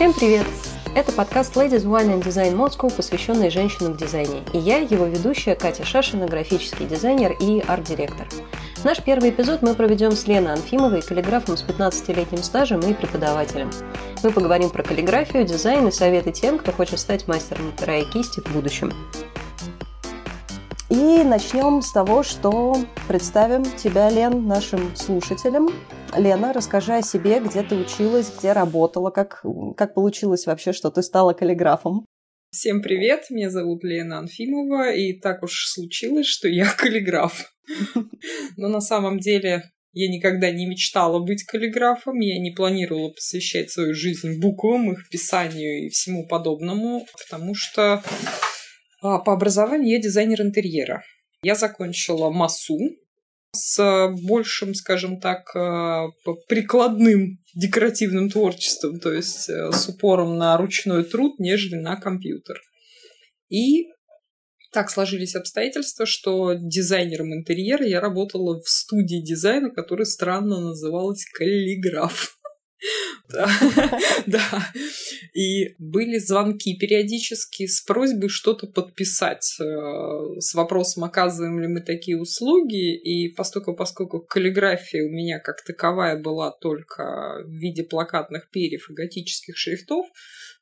Всем привет! Это подкаст Ladies Wine and Design Moscow, посвященный женщинам в дизайне. И я, его ведущая, Катя Шашина, графический дизайнер и арт-директор. Наш первый эпизод мы проведем с Леной Анфимовой, каллиграфом с 15-летним стажем и преподавателем. Мы поговорим про каллиграфию, дизайн и советы тем, кто хочет стать мастером пера и кисти в будущем. И начнем с того, что представим тебя, Лен, нашим слушателям. Лена, расскажи о себе, где ты училась, где работала, как, как получилось вообще, что ты стала каллиграфом. Всем привет, меня зовут Лена Анфимова, и так уж случилось, что я каллиграф. Но на самом деле я никогда не мечтала быть каллиграфом, я не планировала посвящать свою жизнь буквам, их писанию и всему подобному, потому что а, по образованию я дизайнер интерьера. Я закончила МАСУ с большим, скажем так, а, прикладным декоративным творчеством, то есть э, с упором на ручной труд, нежели на компьютер. И так сложились обстоятельства, что дизайнером интерьера я работала в студии дизайна, которая странно называлась «Каллиграф». Да. И были звонки периодически с просьбой что-то подписать э, с вопросом, оказываем ли мы такие услуги. И поскольку, поскольку каллиграфия у меня как таковая была только в виде плакатных перьев и готических шрифтов,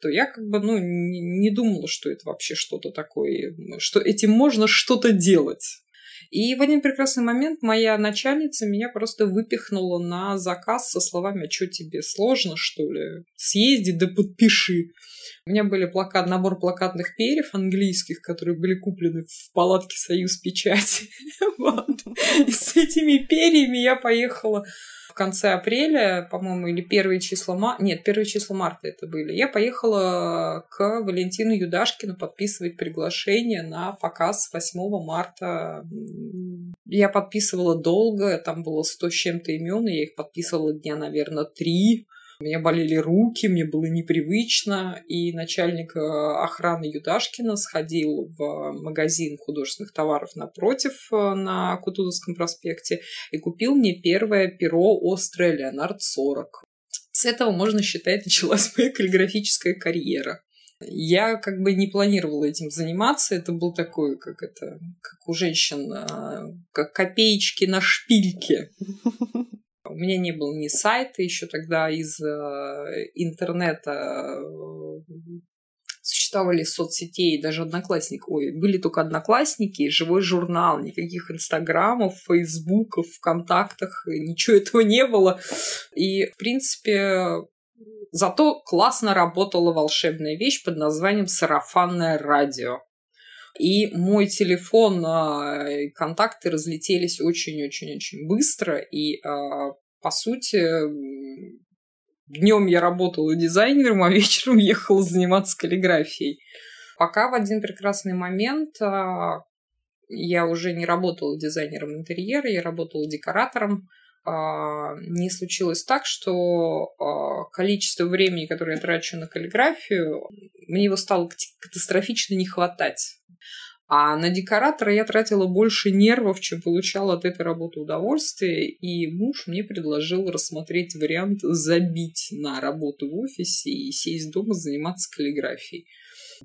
то я как бы ну, не думала, что это вообще что-то такое, что этим можно что-то делать. И в один прекрасный момент моя начальница меня просто выпихнула на заказ со словами «А что тебе, сложно, что ли? Съезди да подпиши». У меня были плакат, набор плакатных перьев английских, которые были куплены в палатке «Союз печати». И с этими перьями я поехала конце апреля, по-моему, или первые числа марта, нет, первые числа марта это были, я поехала к Валентину Юдашкину подписывать приглашение на показ 8 марта. Я подписывала долго, там было сто с чем-то имен, я их подписывала дня, наверное, три. У меня болели руки, мне было непривычно, и начальник э, охраны Юдашкина сходил в магазин художественных товаров напротив э, на Кутузовском проспекте и купил мне первое перо острое Леонард 40. С этого, можно считать, началась моя каллиграфическая карьера. Я как бы не планировала этим заниматься. Это был такой, как это, как у женщин, э, как копеечки на шпильке. У меня не было ни сайта еще тогда из э, интернета э, существовали соцсетей, даже одноклассник. Ой, были только одноклассники, живой журнал, никаких инстаграмов, фейсбуков, вконтактах, ничего этого не было. И, в принципе, зато классно работала волшебная вещь под названием сарафанное радио. И мой телефон, а, контакты разлетелись очень-очень-очень быстро. И, а, по сути, днем я работала дизайнером, а вечером ехала заниматься каллиграфией. Пока в один прекрасный момент а, я уже не работала дизайнером интерьера, я работала декоратором. Не случилось так, что количество времени, которое я трачу на каллиграфию, мне его стало катастрофично не хватать. А на декоратора я тратила больше нервов, чем получала от этой работы удовольствие, и муж мне предложил рассмотреть вариант забить на работу в офисе и сесть дома заниматься каллиграфией.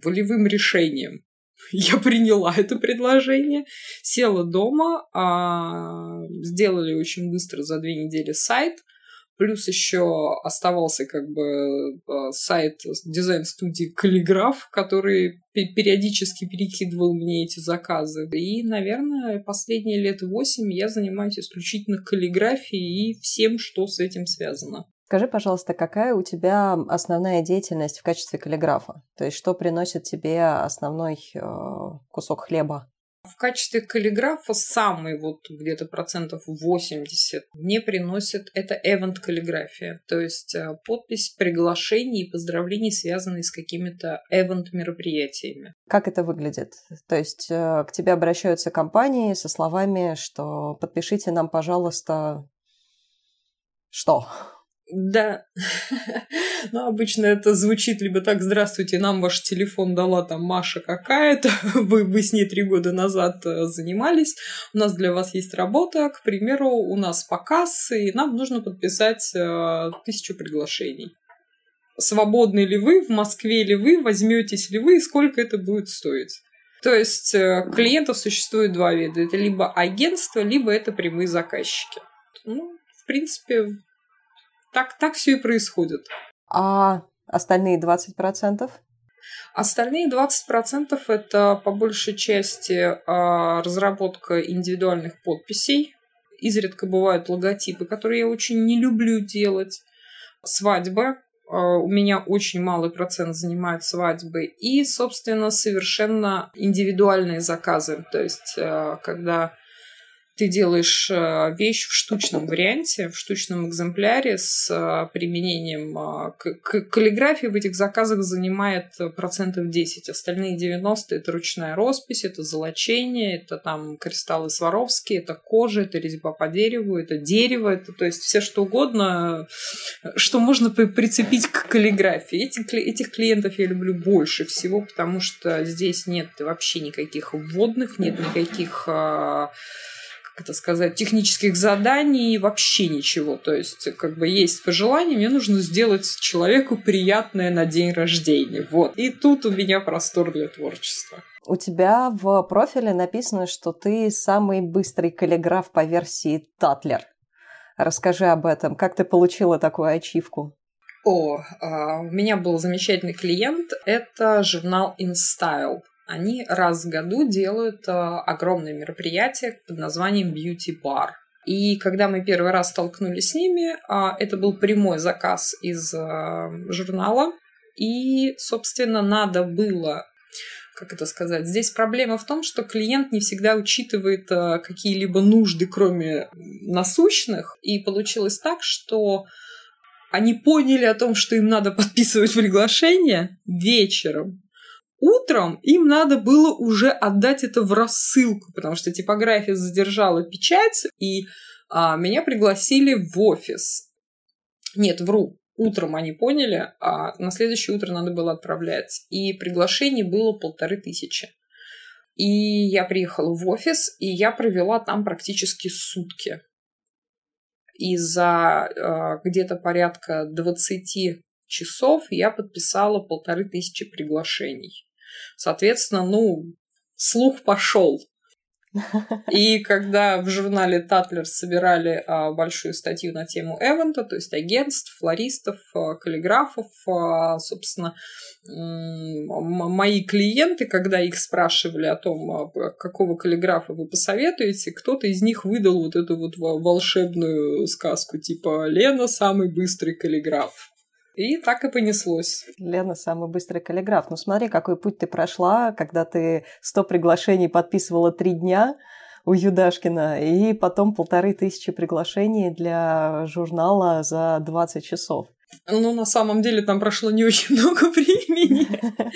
Волевым решением я приняла это предложение, села дома, а, сделали очень быстро за две недели сайт – Плюс еще оставался как бы э, сайт дизайн-студии Каллиграф, который периодически перекидывал мне эти заказы. И, наверное, последние лет восемь я занимаюсь исключительно каллиграфией и всем, что с этим связано. Скажи, пожалуйста, какая у тебя основная деятельность в качестве каллиграфа? То есть что приносит тебе основной э, кусок хлеба? В качестве каллиграфа самый вот где-то процентов 80 мне приносит это event каллиграфия, то есть э, подпись приглашений и поздравлений, связанные с какими-то event мероприятиями. Как это выглядит? То есть э, к тебе обращаются компании со словами, что подпишите нам, пожалуйста, что? Да. Ну, обычно это звучит либо так, здравствуйте, нам ваш телефон дала там Маша какая-то, вы, вы с ней три года назад э, занимались, у нас для вас есть работа, к примеру, у нас показ, и нам нужно подписать э, тысячу приглашений. свободны ли вы, в Москве ли вы, возьметесь ли вы и сколько это будет стоить. То есть э, клиентов существует два вида. Это либо агентство, либо это прямые заказчики. Ну, в принципе, так, так все и происходит. А остальные 20%? Остальные 20% это по большей части а, разработка индивидуальных подписей. Изредка бывают логотипы, которые я очень не люблю делать. Свадьба. А, у меня очень малый процент занимает свадьбы. И, собственно, совершенно индивидуальные заказы. То есть, а, когда ты делаешь э, вещь в штучном варианте, в штучном экземпляре с э, применением э, каллиграфии в этих заказах занимает процентов 10. Остальные 90 это ручная роспись, это золочение, это там кристаллы Сваровские, это кожа, это резьба по дереву, это дерево, это то есть все что угодно, что можно прицепить к каллиграфии. Этих, этих клиентов я люблю больше всего, потому что здесь нет вообще никаких вводных, нет никаких как это сказать, технических заданий, вообще ничего. То есть, как бы есть пожелание, мне нужно сделать человеку приятное на день рождения. Вот. И тут у меня простор для творчества. У тебя в профиле написано, что ты самый быстрый каллиграф по версии Татлер. Расскажи об этом. Как ты получила такую ачивку? О, а, у меня был замечательный клиент. Это журнал InStyle они раз в году делают э, огромное мероприятие под названием Beauty Bar. И когда мы первый раз столкнулись с ними, э, это был прямой заказ из э, журнала. И, собственно, надо было как это сказать? Здесь проблема в том, что клиент не всегда учитывает какие-либо нужды, кроме насущных. И получилось так, что они поняли о том, что им надо подписывать приглашение вечером. Утром им надо было уже отдать это в рассылку, потому что типография задержала печать, и а, меня пригласили в офис. Нет, вру. Утром они поняли, а на следующее утро надо было отправлять. И приглашений было полторы тысячи. И я приехала в офис, и я провела там практически сутки. И за э, где-то порядка 20 часов я подписала полторы тысячи приглашений. Соответственно, ну, слух пошел. И когда в журнале Татлер собирали а, большую статью на тему Эвента, то есть агентств, флористов, а, каллиграфов, а, собственно, мои клиенты, когда их спрашивали о том, а, какого каллиграфа вы посоветуете, кто-то из них выдал вот эту вот волшебную сказку, типа «Лена – самый быстрый каллиграф». И так и понеслось. Лена самый быстрый каллиграф. Ну смотри, какой путь ты прошла, когда ты 100 приглашений подписывала три дня у Юдашкина, и потом полторы тысячи приглашений для журнала за 20 часов. Ну, на самом деле, там прошло не очень много времени.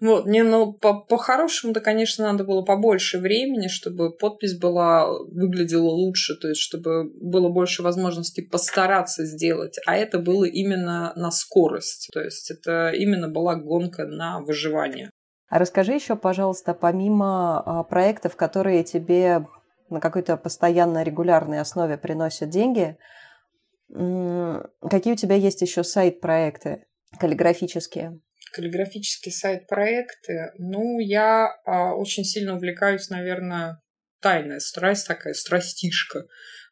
Вот, не, ну, по-хорошему-то, конечно, надо было побольше времени, чтобы подпись была, выглядела лучше, то есть, чтобы было больше возможностей постараться сделать. А это было именно на скорость. То есть, это именно была гонка на выживание. А расскажи еще, пожалуйста, помимо а, проектов, которые тебе на какой-то постоянно регулярной основе приносят деньги, Какие у тебя есть еще сайт-проекты каллиграфические? Каллиграфические сайт-проекты. Ну, я а, очень сильно увлекаюсь, наверное, тайная страсть такая, страстишка.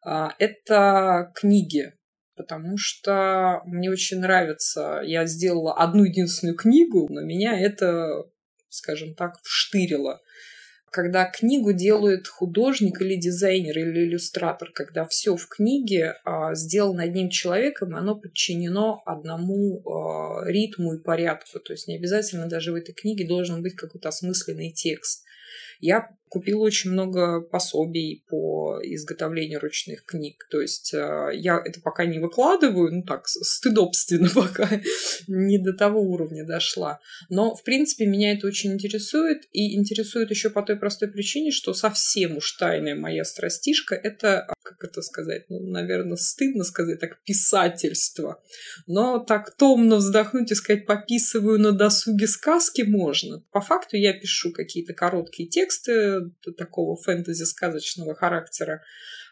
А, это книги, потому что мне очень нравится. Я сделала одну единственную книгу, но меня это, скажем так, вштырило когда книгу делает художник или дизайнер или иллюстратор, когда все в книге а, сделано одним человеком, оно подчинено одному а, ритму и порядку. То есть не обязательно даже в этой книге должен быть какой-то осмысленный текст. Я купила очень много пособий по изготовлению ручных книг. То есть э, я это пока не выкладываю, ну так, стыдобственно пока не до того уровня дошла. Но, в принципе, меня это очень интересует. И интересует еще по той простой причине, что совсем уж тайная моя страстишка — это, как это сказать, ну, наверное, стыдно сказать так, писательство. Но так томно вздохнуть и сказать, пописываю на досуге сказки можно. По факту я пишу какие-то короткие тексты, такого фэнтези-сказочного характера.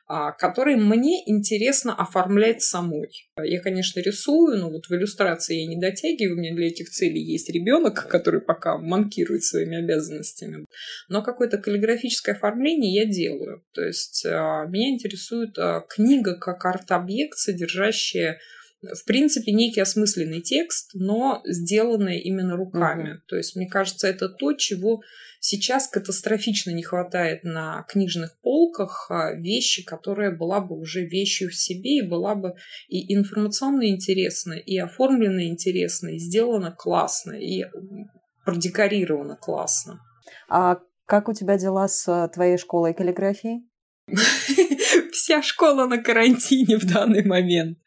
а, который мне интересно оформлять самой. Я, конечно, рисую, но вот в иллюстрации я не дотягиваю, у меня для этих целей есть ребенок, который пока манкирует своими обязанностями. Но какое-то каллиграфическое оформление я делаю. То есть а, меня интересует а, книга как арт-объект, содержащая в принципе, некий осмысленный текст, но сделанный именно руками. Угу. То есть, мне кажется, это то, чего сейчас катастрофично не хватает на книжных полках, а вещи, которая была бы уже вещью в себе и была бы и информационно интересна, и оформлена интересно, и сделана классно, и продекорирована классно. А как у тебя дела с твоей школой каллиграфии? Вся школа на карантине в данный момент.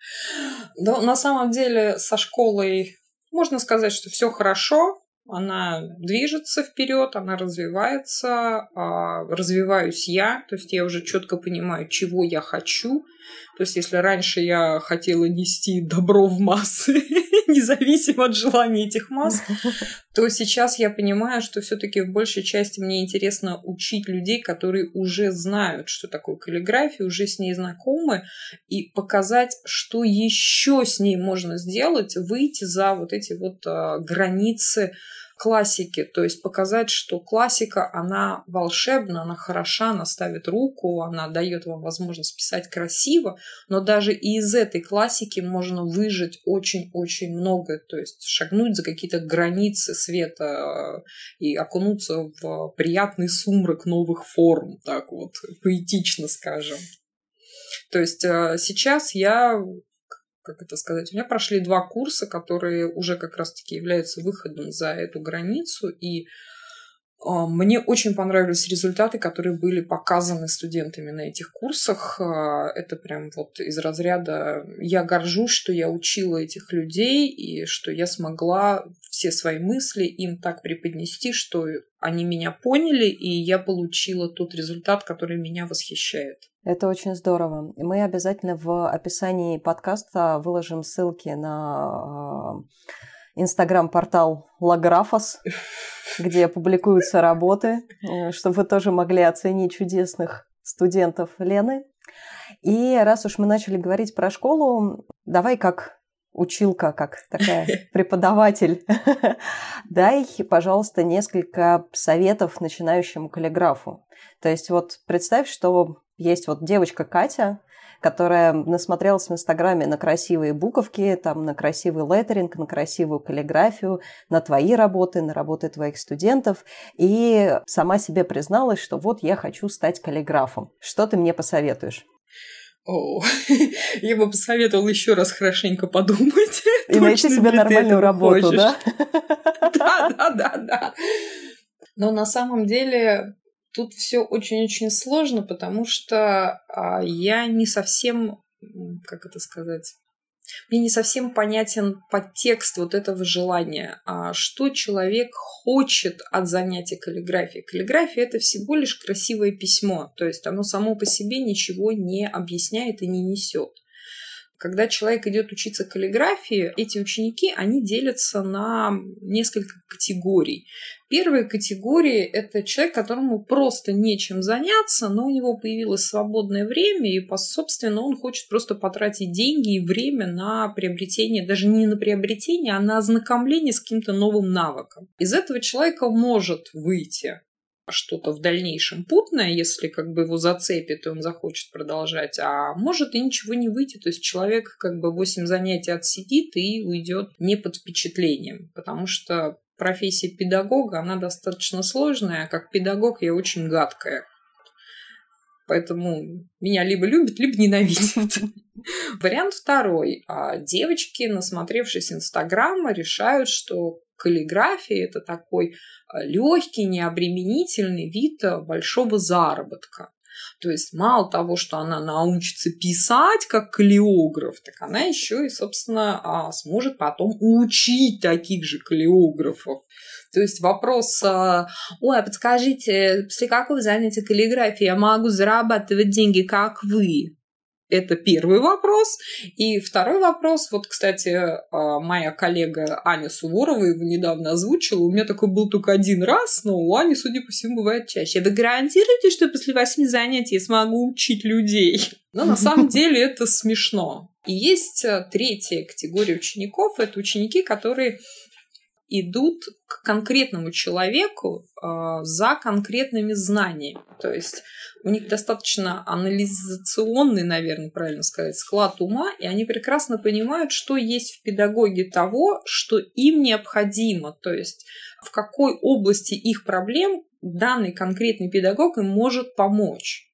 Да, на самом деле со школой можно сказать, что все хорошо. Она движется вперед, она развивается, а, развиваюсь я, то есть я уже четко понимаю, чего я хочу, то есть, если раньше я хотела нести добро в массы, независимо от желания этих масс, то сейчас я понимаю, что все-таки в большей части мне интересно учить людей, которые уже знают, что такое каллиграфия, уже с ней знакомы, и показать, что еще с ней можно сделать, выйти за вот эти вот э, границы классики, то есть показать, что классика, она волшебна, она хороша, она ставит руку, она дает вам возможность писать красиво, но даже и из этой классики можно выжить очень-очень многое, то есть шагнуть за какие-то границы света э, и окунуться в приятный сумрак новых форм, так вот, поэтично скажем. То есть э, сейчас я как это сказать, у меня прошли два курса, которые уже как раз-таки являются выходом за эту границу, и мне очень понравились результаты, которые были показаны студентами на этих курсах. А, это прям вот из разряда «я горжусь, что я учила этих людей и что я смогла все свои мысли им так преподнести, что они меня поняли, и я получила тот результат, который меня восхищает». Это очень здорово. Мы обязательно в описании подкаста выложим ссылки на а, инстаграм-портал Лаграфос, где публикуются работы, э, чтобы вы тоже могли оценить чудесных студентов Лены. И раз уж мы начали говорить про школу, давай как училка, как такая преподаватель, дай, пожалуйста, несколько советов начинающему каллиграфу. То есть вот представь, что есть вот девочка Катя, которая насмотрелась в Инстаграме на красивые буковки, там, на красивый леттеринг, на красивую каллиграфию, на твои работы, на работы твоих студентов, и сама себе призналась, что вот я хочу стать каллиграфом. Что ты мне посоветуешь? О, я бы посоветовала еще раз хорошенько подумать. И найти себе нормальную работу, да? Да, да, да, да. Но на самом деле Тут все очень-очень сложно, потому что а, я не совсем, как это сказать, мне не совсем понятен подтекст вот этого желания. А что человек хочет от занятия каллиграфией? Каллиграфия – это всего лишь красивое письмо, то есть оно само по себе ничего не объясняет и не несет. Когда человек идет учиться каллиграфии, эти ученики, они делятся на несколько категорий. Первая категория – это человек, которому просто нечем заняться, но у него появилось свободное время, и, собственно, он хочет просто потратить деньги и время на приобретение, даже не на приобретение, а на ознакомление с каким-то новым навыком. Из этого человека может выйти что-то в дальнейшем путное, если как бы его зацепит, и он захочет продолжать, а может и ничего не выйти, то есть человек как бы 8 занятий отсидит и уйдет не под впечатлением, потому что профессия педагога, она достаточно сложная, а как педагог я очень гадкая. Поэтому меня либо любят, либо ненавидят. Вариант второй. А девочки, насмотревшись Инстаграма, решают, что каллиграфия это такой а, легкий, необременительный вид а, большого заработка. То есть мало того, что она научится писать как каллиограф, так она еще и, собственно, а, сможет потом учить таких же каллиографов. То есть вопрос, ой, а подскажите, после какого занятия каллиграфии я могу зарабатывать деньги, как вы? Это первый вопрос. И второй вопрос, вот, кстати, а, моя коллега Аня Суворова его недавно озвучила. У меня такой был только один раз, но у Ани, судя по всему, бывает чаще. Вы гарантируете, что после восьми занятий я смогу учить людей? Но на самом деле это смешно. И есть э, третья категория учеников. Это ученики, которые идут к конкретному человеку э, за конкретными знаниями. То есть у них достаточно анализационный, наверное, правильно сказать, склад ума, и они прекрасно понимают, что есть в педагоге того, что им необходимо. То есть в какой области их проблем данный конкретный педагог им может помочь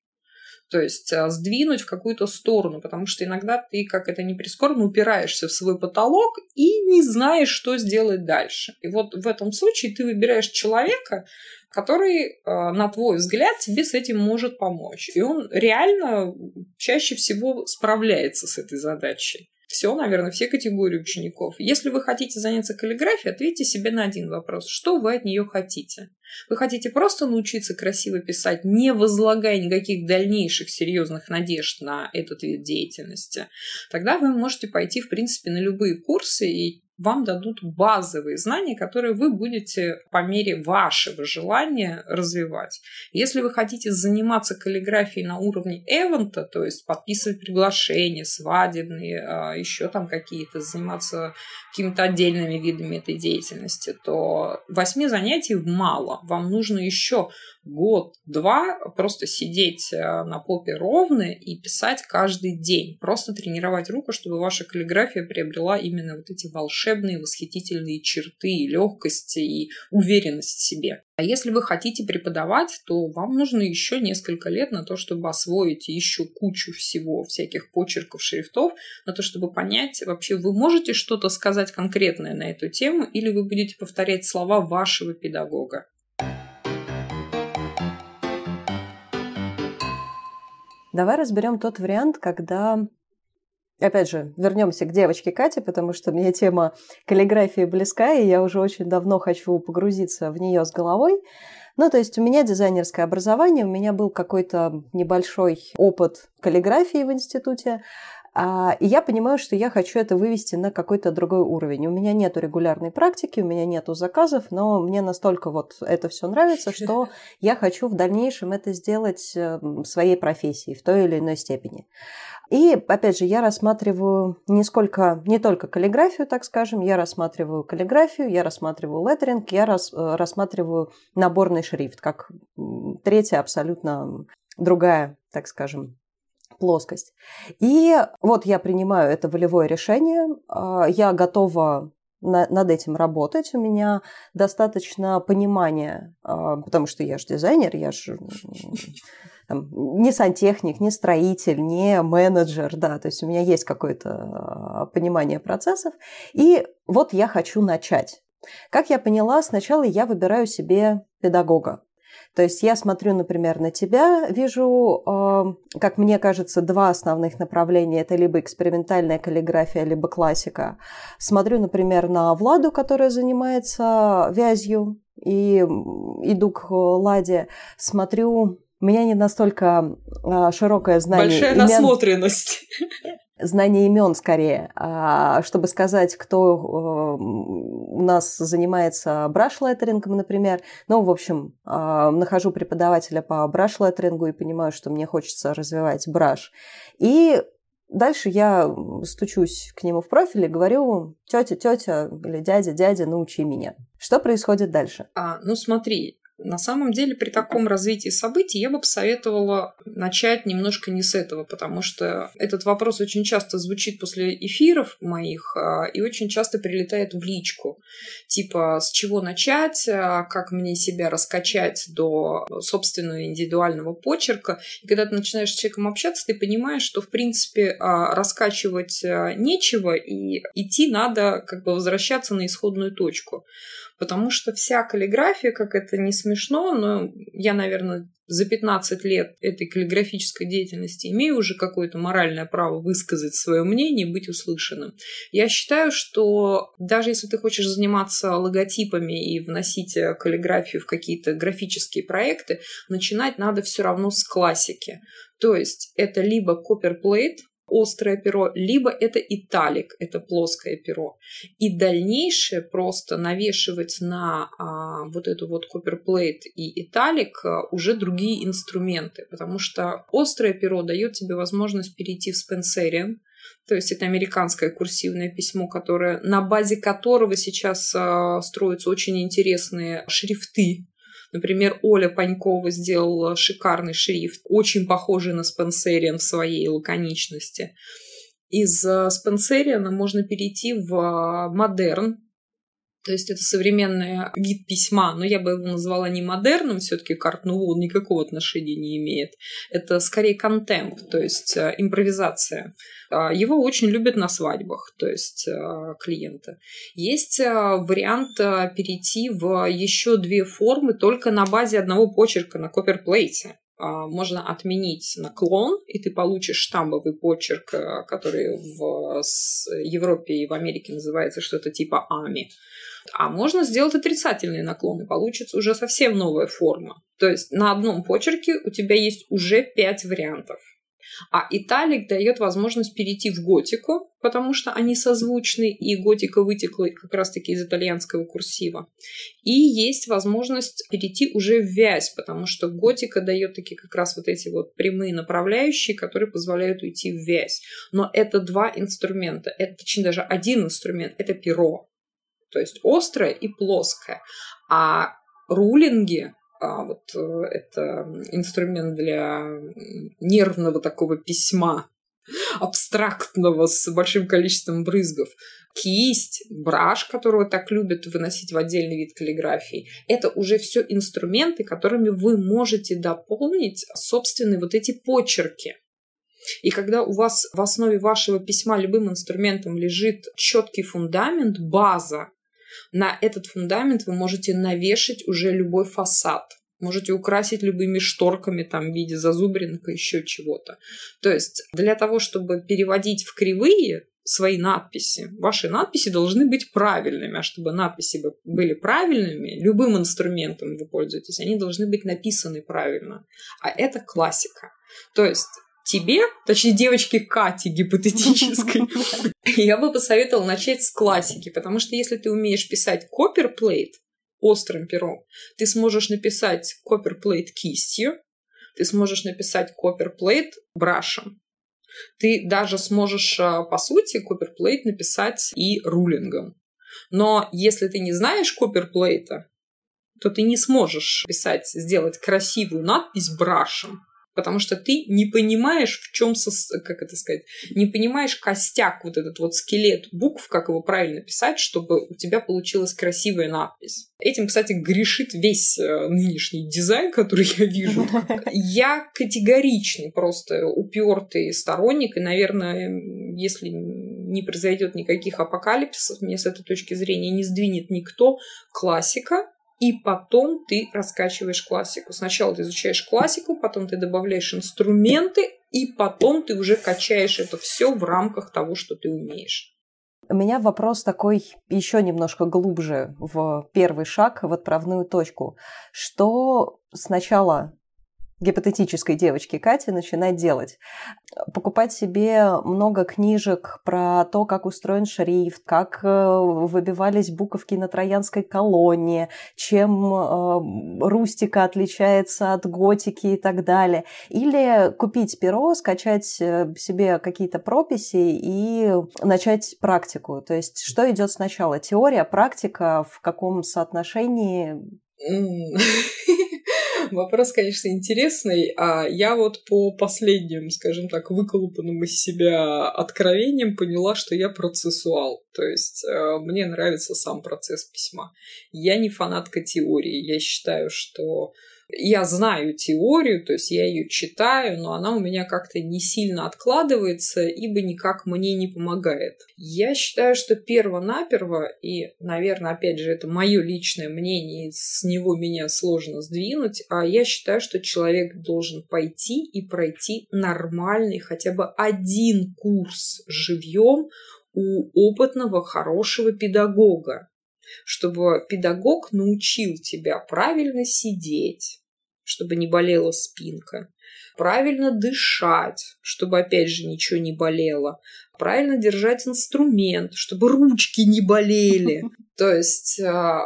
то есть а, сдвинуть в какую-то сторону, потому что иногда ты, как это не прискорбно, упираешься в свой потолок и не знаешь, что сделать дальше. И вот в этом случае ты выбираешь человека, который, а, на твой взгляд, тебе с этим может помочь. И он реально чаще всего справляется с этой задачей все, наверное, все категории учеников. Если вы хотите заняться каллиграфией, ответьте себе на один вопрос. Что вы от нее хотите? Вы хотите просто научиться красиво писать, не возлагая никаких дальнейших серьезных надежд на этот вид деятельности? Тогда вы можете пойти, в принципе, на любые курсы и вам дадут базовые знания, которые вы будете по мере вашего желания развивать. Если вы хотите заниматься каллиграфией на уровне эвента, то есть подписывать приглашения, свадебные, а, еще там какие-то, заниматься какими-то отдельными видами этой деятельности, то восьми занятий мало. Вам нужно еще год-два просто сидеть э, на попе ровно и писать каждый день. Просто тренировать руку, чтобы ваша каллиграфия приобрела именно вот эти волшебные, восхитительные черты, легкости и уверенность в себе. А если вы хотите преподавать, то вам нужно еще несколько лет на то, чтобы освоить еще кучу всего, всяких почерков, шрифтов, на то, чтобы понять, вообще вы можете что-то сказать конкретное на эту тему, или вы будете повторять слова вашего педагога. Давай разберем тот вариант, когда Опять же, вернемся к девочке Кате, потому что мне тема каллиграфии близка, и я уже очень давно хочу погрузиться в нее с головой. Ну, то есть у меня дизайнерское образование, у меня был какой-то небольшой опыт каллиграфии в институте, и я понимаю, что я хочу это вывести на какой-то другой уровень. У меня нету регулярной практики, у меня нету заказов, но мне настолько вот это все нравится, что я хочу в дальнейшем это сделать эм, своей профессией в той или иной степени. И, опять же, я рассматриваю не сколько, не только каллиграфию, так скажем, я рассматриваю каллиграфию, я рассматриваю леттеринг, я рас, э, рассматриваю наборный шрифт, как третья абсолютно другая, так скажем, плоскость. И вот я принимаю это волевое решение, а, я готова над этим работать. У меня достаточно понимания, а, потому что я же дизайнер, я же там, не сантехник, не строитель, не менеджер, да, то есть у меня есть какое-то а, понимание процессов. И вот я хочу начать. Как я поняла, сначала я выбираю себе педагога. То есть я смотрю, например, на тебя, вижу, э, как мне кажется, два основных направления. Это либо экспериментальная каллиграфия, либо классика. Смотрю, например, на Владу, которая занимается вязью, и иду к Ладе. Смотрю у меня не настолько а, широкое знание. Большая имен... насмотренность знание имен скорее, а, чтобы сказать, кто э, у нас занимается браш-леттерингом, например. Ну, в общем, а, нахожу преподавателя по браш-леттерингу и понимаю, что мне хочется развивать браш. И Дальше я стучусь к нему в профиль и говорю, тетя, тетя или дядя, дядя, научи меня. Что происходит дальше? А, ну смотри, на самом деле, при таком развитии событий я бы посоветовала начать немножко не с этого, потому что этот вопрос очень часто звучит после эфиров моих а, и очень часто прилетает в личку. Типа, с чего начать, а, как мне себя раскачать до собственного индивидуального почерка. И когда ты начинаешь с человеком общаться, ты понимаешь, что, в принципе, а, раскачивать нечего, и идти надо как бы возвращаться на исходную точку. Потому что вся каллиграфия, как это не смешно, но я, наверное, за 15 лет этой каллиграфической деятельности имею уже какое-то моральное право высказать свое мнение, быть услышанным. Я считаю, что даже если ты хочешь заниматься логотипами и вносить э, каллиграфию в какие-то графические проекты, начинать надо все равно с классики. То есть это либо копперплейт, острое перо, либо это италик, это плоское перо. И дальнейшее просто навешивать на а, вот эту вот копперплейт и италик а, уже другие инструменты, потому что острое перо дает тебе возможность перейти в спенсериан, то есть это американское курсивное письмо, которое, на базе которого сейчас а, строятся очень интересные шрифты Например, Оля Панькова сделала шикарный шрифт, очень похожий на Спенсериан в своей лаконичности. Из э, Спенсериана можно перейти в э, модерн, то есть это современный вид письма, но я бы его назвала не модерном, все-таки карт он никакого отношения не имеет. Это скорее контемп, то есть э, импровизация. А, его очень любят на свадьбах, то есть э, клиенты. Есть э, вариант перейти в еще две формы только на базе одного почерка на копперплейте а, можно отменить наклон, и ты получишь штамбовый почерк, который в Европе и в Америке называется что-то типа АМИ. А можно сделать отрицательные наклоны, получится уже совсем новая форма. То есть на одном почерке у тебя есть уже пять вариантов. А италик дает возможность перейти в готику, потому что они созвучны, и готика вытекла как раз-таки из итальянского курсива. И есть возможность перейти уже в вязь, потому что готика дает такие как раз вот эти вот прямые направляющие, которые позволяют уйти в вязь. Но это два инструмента, это точнее даже один инструмент, это перо то есть острое и плоское. А рулинги, а вот э, это инструмент для нервного такого письма, абстрактного, с большим количеством брызгов. Кисть, браш, которого так любят выносить в отдельный вид каллиграфии, это уже все инструменты, которыми вы можете дополнить собственные вот эти почерки. И когда у вас в основе вашего письма любым инструментом лежит четкий фундамент, база, на этот фундамент вы можете навешать уже любой фасад. Можете украсить любыми шторками там в виде зазубринок и еще чего-то. То есть для того, чтобы переводить в кривые свои надписи, ваши надписи должны быть правильными. А чтобы надписи были правильными, любым инструментом вы пользуетесь, они должны быть написаны правильно. А это классика. То есть тебе, точнее девочке Кате гипотетической, я бы посоветовала начать с классики, потому что если ты умеешь писать копперплейт острым пером, ты сможешь написать копперплейт кистью, ты сможешь написать копперплейт брашем. Ты даже сможешь, а, по сути, копперплейт написать и рулингом. Но если ты не знаешь копперплейта, то ты не сможешь писать, сделать красивую надпись брашем потому что ты не понимаешь, в чем, со... как это сказать, не понимаешь костяк, вот этот вот скелет букв, как его правильно писать, чтобы у тебя получилась красивая надпись. Этим, кстати, грешит весь э, нынешний дизайн, который я вижу. Я категоричный, просто упертый сторонник, и, наверное, если не произойдет никаких апокалипсисов, мне с этой точки зрения не сдвинет никто, классика и потом ты раскачиваешь классику. Сначала ты изучаешь классику, потом ты добавляешь инструменты, и потом ты уже качаешь это все в рамках того, что ты умеешь. У меня вопрос такой еще немножко глубже в первый шаг, в отправную точку. Что сначала гипотетической девочки Кати начинать делать. Покупать себе много книжек про то, как устроен шрифт, как э, выбивались буковки на троянской колонне, чем э, рустика отличается от готики и так далее. Или купить перо, скачать э, себе какие-то прописи и начать практику. То есть что идет сначала? Теория, практика, в каком соотношении? Вопрос, конечно, интересный. А я вот по последним, скажем так, выколупанным из себя откровениям поняла, что я процессуал. То есть э, мне нравится сам процесс письма. Я не фанатка теории. Я считаю, что я знаю теорию, то есть я ее читаю, но она у меня как-то не сильно откладывается, ибо никак мне не помогает. Я считаю, что перво-наперво, и, наверное, опять же, это мое личное мнение, с него меня сложно сдвинуть, а я считаю, что человек должен пойти и пройти нормальный хотя бы один курс живьем у опытного, хорошего педагога чтобы педагог научил тебя правильно сидеть, чтобы не болела спинка, правильно дышать, чтобы, опять же, ничего не болело, правильно держать инструмент, чтобы ручки не болели. То есть а,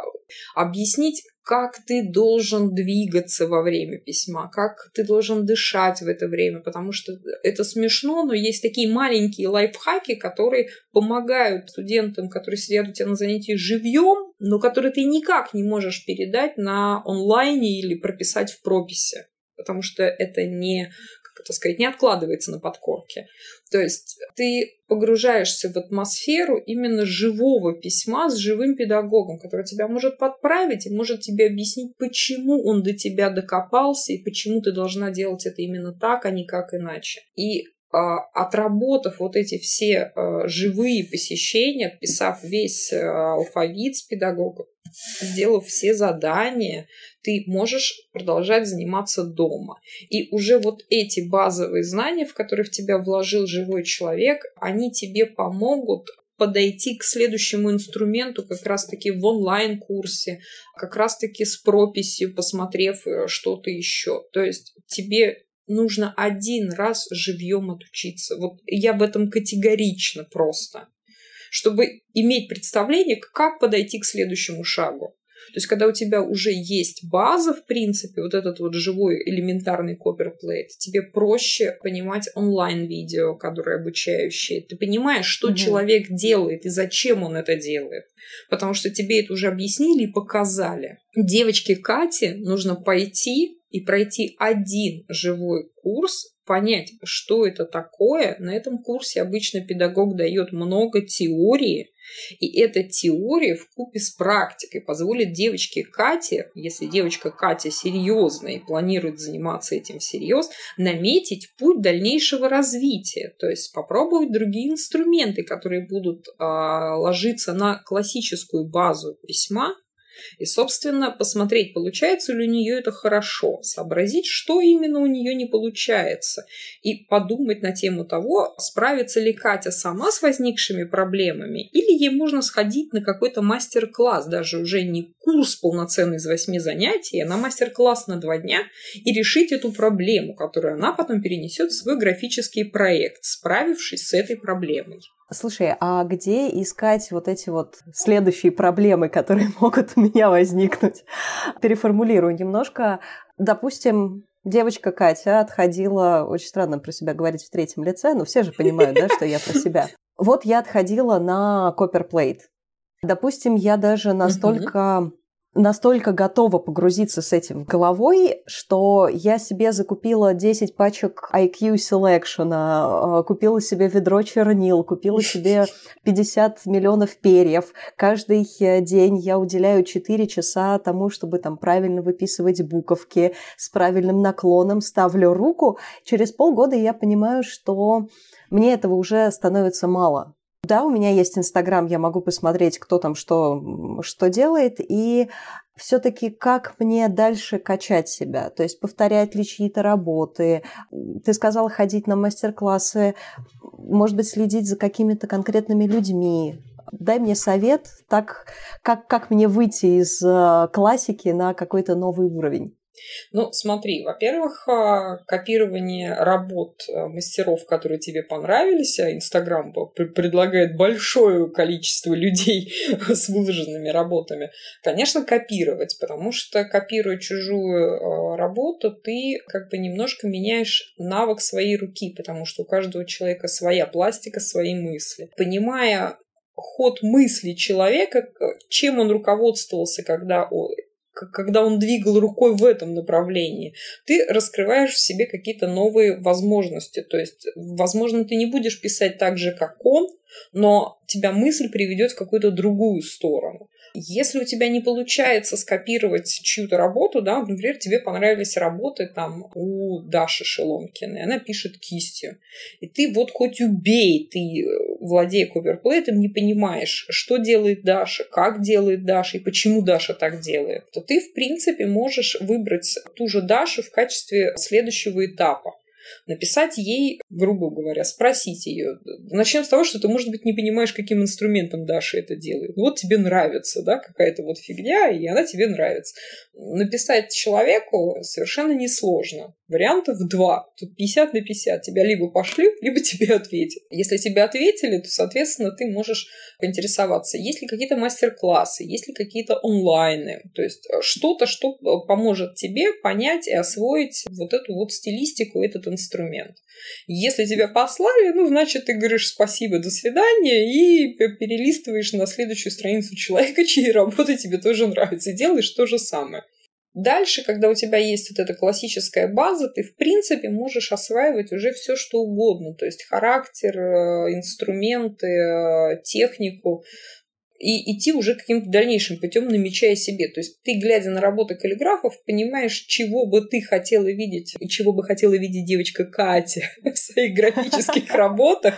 объяснить, как ты должен двигаться во время письма, как ты должен дышать в это время, потому что это смешно, но есть такие маленькие лайфхаки, которые помогают студентам, которые сидят у тебя на занятии живьем, но которые ты никак не можешь передать на онлайне или прописать в прописи потому что это не так сказать, не откладывается на подкорке. То есть ты погружаешься в атмосферу именно живого письма с живым педагогом, который тебя может подправить и может тебе объяснить, почему он до тебя докопался и почему ты должна делать это именно так, а не как иначе. И а, отработав вот эти все а, живые посещения, отписав весь а, алфавит с педагогом, сделав все задания, ты можешь продолжать заниматься дома. И уже вот эти базовые знания, в которые в тебя вложил живой человек, они тебе помогут подойти к следующему инструменту как раз-таки в онлайн-курсе, как раз-таки с прописью, посмотрев э, что-то еще. То есть тебе нужно один раз живьем отучиться. Вот я в этом категорично просто. Чтобы иметь представление, как подойти к следующему шагу. То есть, когда у тебя уже есть база, в принципе, вот этот вот живой элементарный копперплейт, тебе проще понимать онлайн-видео, которые обучающие. Ты понимаешь, что угу. человек делает и зачем он это делает. Потому что тебе это уже объяснили и показали. Девочке Кате нужно пойти и пройти один живой курс, понять, что это такое. На этом курсе обычно педагог дает много теории, и эта теория в купе с практикой позволит девочке Кате, если девочка Катя серьезная и планирует заниматься этим всерьез, наметить путь дальнейшего развития. То есть попробовать другие инструменты, которые будут э, ложиться на классическую базу письма, и, собственно, посмотреть, получается ли у нее это хорошо, сообразить, что именно у нее не получается, и подумать на тему того, справится ли Катя сама с возникшими проблемами, или ей можно сходить на какой-то мастер-класс, даже уже не курс полноценный из восьми занятий, а на мастер-класс на два дня, и решить эту проблему, которую она потом перенесет в свой графический проект, справившись с этой проблемой. Слушай, а где искать вот эти вот следующие проблемы, которые могут у меня возникнуть? Переформулирую немножко. Допустим, девочка Катя отходила, очень странно про себя говорить в третьем лице, но все же понимают, да, что я про себя. Вот я отходила на Copperplate. Допустим, я даже настолько настолько готова погрузиться с этим головой, что я себе закупила 10 пачек IQ Selection, а, купила себе ведро чернил, купила себе 50 миллионов перьев. Каждый э, день я уделяю 4 часа тому, чтобы там правильно выписывать буковки, с правильным наклоном ставлю руку. Через полгода я понимаю, что мне этого уже становится мало. Да, у меня есть Инстаграм, я могу посмотреть, кто там что, что делает, и все-таки как мне дальше качать себя, то есть повторять ли чьи-то работы. Ты сказала ходить на мастер-классы, может быть, следить за какими-то конкретными людьми. Дай мне совет, так, как, как мне выйти из э, классики на какой-то новый уровень. Ну, смотри, во-первых, а, копирование работ а, мастеров, которые тебе понравились, а Инстаграм предлагает большое количество людей с выложенными работами, конечно, копировать, потому что, копируя чужую а, работу, ты как бы немножко меняешь навык своей руки, потому что у каждого человека своя пластика, свои мысли. Понимая ход мысли человека, чем он руководствовался, когда когда он двигал рукой в этом направлении, ты раскрываешь в себе какие-то новые возможности. То есть, возможно, ты не будешь писать так же, как он, но тебя мысль приведет в какую-то другую сторону. Если у тебя не получается скопировать чью-то работу, да, например, тебе понравились работы там у Даши Шеломкиной, она пишет кистью, и ты вот хоть убей, ты, э, владея коверплейтом, не понимаешь, что делает Даша, как делает Даша и почему Даша так делает, то ты, в принципе, можешь выбрать ту же Дашу в качестве следующего этапа написать ей, грубо говоря, спросить ее. Начнем с того, что ты, может быть, не понимаешь, каким инструментом Даша это делает. Вот тебе нравится, да, какая-то вот фигня, и она тебе нравится. Написать человеку совершенно несложно. Вариантов два. Тут 50 на 50. Тебя либо пошлют, либо тебе ответят. Если тебе ответили, то, соответственно, ты можешь поинтересоваться, есть ли какие-то мастер-классы, есть ли какие-то онлайны. То есть э, что-то, что э, поможет тебе понять и освоить вот эту вот стилистику, этот инструмент. Если тебя послали, ну, значит, ты говоришь спасибо, до свидания, и перелистываешь на следующую страницу человека, чьи работы тебе тоже нравятся, и делаешь то же самое. Дальше, когда у тебя есть вот эта классическая база, ты, в принципе, можешь осваивать уже все, что угодно. То есть характер, э, инструменты, э, технику и идти уже каким-то дальнейшим путем, намечая себе. То есть ты, глядя на работы каллиграфов, понимаешь, чего бы ты хотела видеть и чего бы хотела видеть девочка Катя в своих графических работах.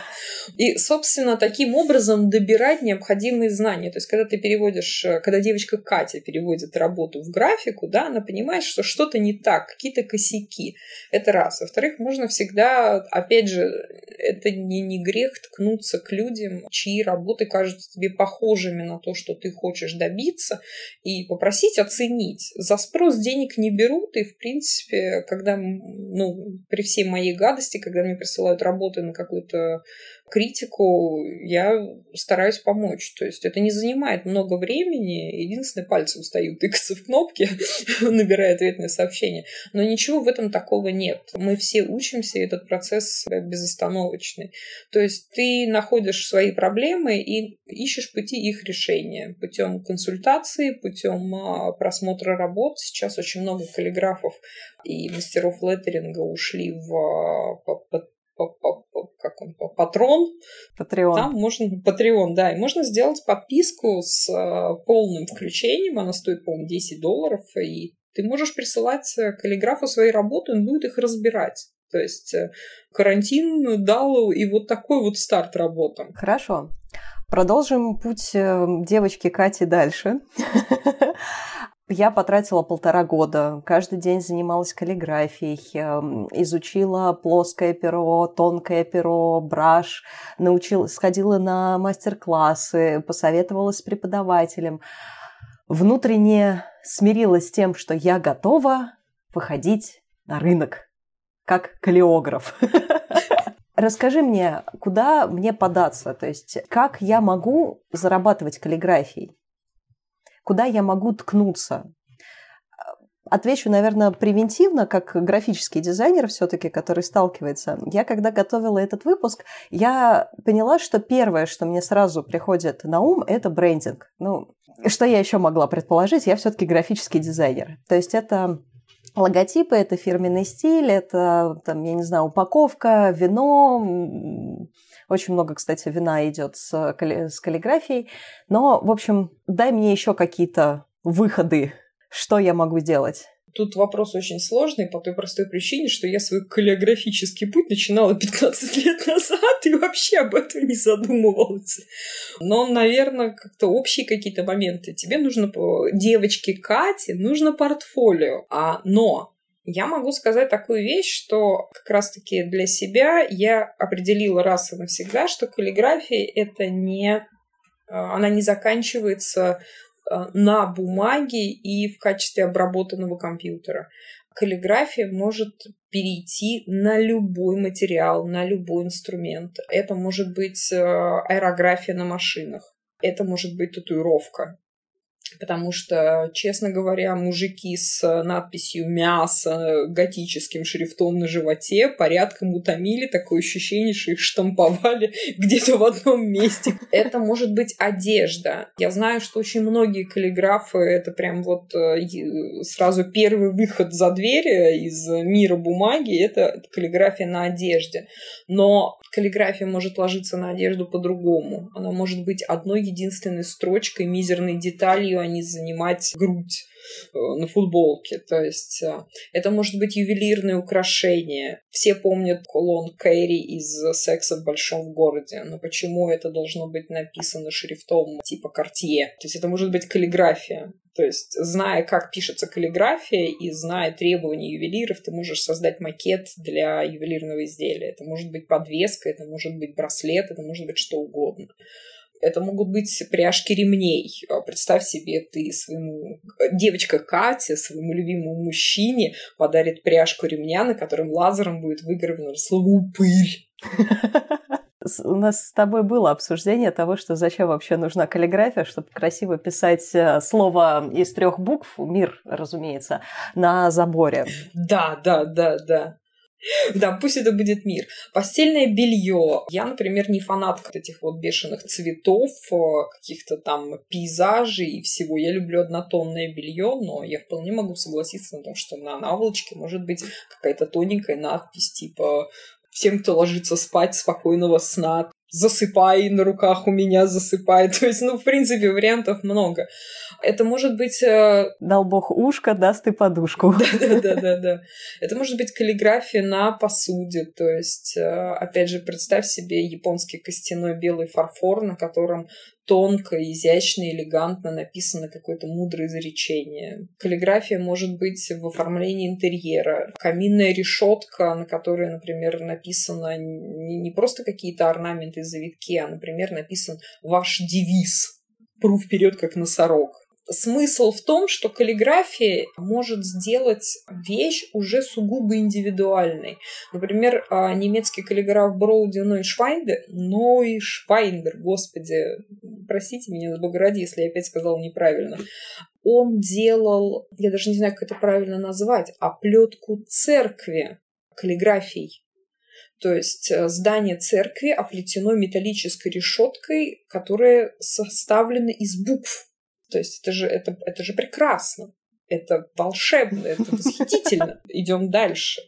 И, собственно, таким образом добирать необходимые знания. То есть когда ты переводишь, когда девочка Катя переводит работу в графику, да, она понимает, что что-то не так, какие-то косяки. Это раз. Во-вторых, можно всегда, опять же, это не, не грех ткнуться к людям, чьи работы кажутся тебе похожими похожими на то, что ты хочешь добиться, и попросить оценить. За спрос денег не берут, и, в принципе, когда, ну, при всей моей гадости, когда мне присылают работы на какую-то критику, я стараюсь помочь. То есть это не занимает много времени. Единственное, пальцем стою, тыкаться в кнопки, набирая ответное сообщение. Но ничего в этом такого нет. Мы все учимся, и этот процесс безостановочный. То есть ты находишь свои проблемы и ищешь пути их решения путем консультации, путем а, просмотра работ. Сейчас очень много каллиграфов и мастеров леттеринга ушли в а, как он, патрон. Патреон. Там можно, Патреон, да, и можно сделать подписку с э, полным включением, она стоит, по-моему, 10 долларов, и ты можешь присылать э, каллиграфу свои работы, он будет их разбирать. То есть э, карантин дал и вот такой вот старт работам. Хорошо. Продолжим путь девочки Кати дальше. Я потратила полтора года, каждый день занималась каллиграфией, эм, изучила плоское перо, тонкое перо, браш, научилась, сходила на мастер-классы, посоветовалась с преподавателем. Внутренне смирилась с тем, что я готова выходить на рынок, как каллиограф. Расскажи мне, куда мне податься, то есть как я могу зарабатывать каллиграфией? Куда я могу ткнуться? Отвечу, наверное, превентивно, как графический дизайнер все-таки, который сталкивается. Я, когда готовила этот выпуск, я поняла, что первое, что мне сразу приходит на ум, это брендинг. Ну, что я еще могла предположить? Я все-таки графический дизайнер. То есть это логотипы, это фирменный стиль, это, там, я не знаю, упаковка, вино, очень много, кстати, вина идет с, с каллиграфией. Но, в общем, дай мне еще какие-то выходы, что я могу делать. Тут вопрос очень сложный по той простой причине, что я свой каллиграфический путь начинала 15 лет назад и вообще об этом не задумывалась. Но, наверное, как-то общие какие-то моменты. Тебе нужно, девочке Кате, нужно портфолио. А, но я могу сказать такую вещь, что как раз-таки для себя я определила раз и навсегда, что каллиграфия это не э, она не заканчивается э, на бумаге и в качестве обработанного компьютера. Каллиграфия может перейти на любой материал, на любой инструмент. Это может быть э, аэрография на машинах, это может быть татуировка, Потому что, честно говоря, мужики с надписью «мясо» готическим шрифтом на животе порядком утомили. Такое ощущение, что их штамповали где-то в одном месте. Это может быть одежда. Я знаю, что очень многие каллиграфы — это прям вот э, сразу первый выход за дверь из мира бумаги — это каллиграфия на одежде. Но каллиграфия может ложиться на одежду по-другому. Она может быть одной единственной строчкой, мизерной деталью, а не занимать грудь э, на футболке. То есть э, это может быть ювелирное украшение. Все помнят кулон Кэрри из «Секса в большом городе». Но почему это должно быть написано шрифтом типа Картье? То есть это может быть каллиграфия. То есть, зная, как пишется каллиграфия и зная требования ювелиров, ты можешь создать макет для ювелирного изделия. Это может быть подвеска, это может быть браслет, это может быть что угодно. Это могут быть пряжки ремней. А, представь себе, ты своему... Девочка Катя своему любимому мужчине подарит пряжку ремня, на котором лазером будет выгравировано слово «упырь». У нас с тобой было обсуждение того, что зачем вообще нужна каллиграфия, чтобы красиво писать э, слово из трех букв, мир, разумеется, на заборе. Да, да, да, да. Да, пусть это будет мир. Постельное белье. Я, например, не фанатка этих вот бешеных цветов, э, каких-то там пейзажей и всего. Я люблю однотонное белье, но я вполне могу согласиться на том, что на наволочке может быть какая-то тоненькая надпись типа всем, кто ложится спать, спокойного сна, засыпай на руках у меня, засыпай. То есть, ну, в принципе, вариантов много. Это может быть... Э... Дал бог ушко, даст и подушку. Да-да-да. Это может быть каллиграфия на посуде. То есть, э, опять же, представь себе японский костяной белый фарфор, на котором тонко, изящно, элегантно написано какое-то мудрое изречение. Каллиграфия может быть в оформлении интерьера. Каминная решетка, на которой, например, написано не просто какие-то орнаменты и завитки, а, например, написан ваш девиз «Пру вперед, как носорог». Смысл в том, что каллиграфия может сделать вещь уже сугубо индивидуальной. Например, а, немецкий каллиграф Броуди Нойшвайндер, Нойшвайндер, господи, простите меня за Бога ради, если я опять сказала неправильно, он делал, я даже не знаю, как это правильно назвать, оплетку церкви каллиграфией. То есть э, здание церкви оплетено металлической решеткой, которая составлена из букв. То есть это же, это, это же прекрасно. Это волшебно, это восхитительно. Идем дальше.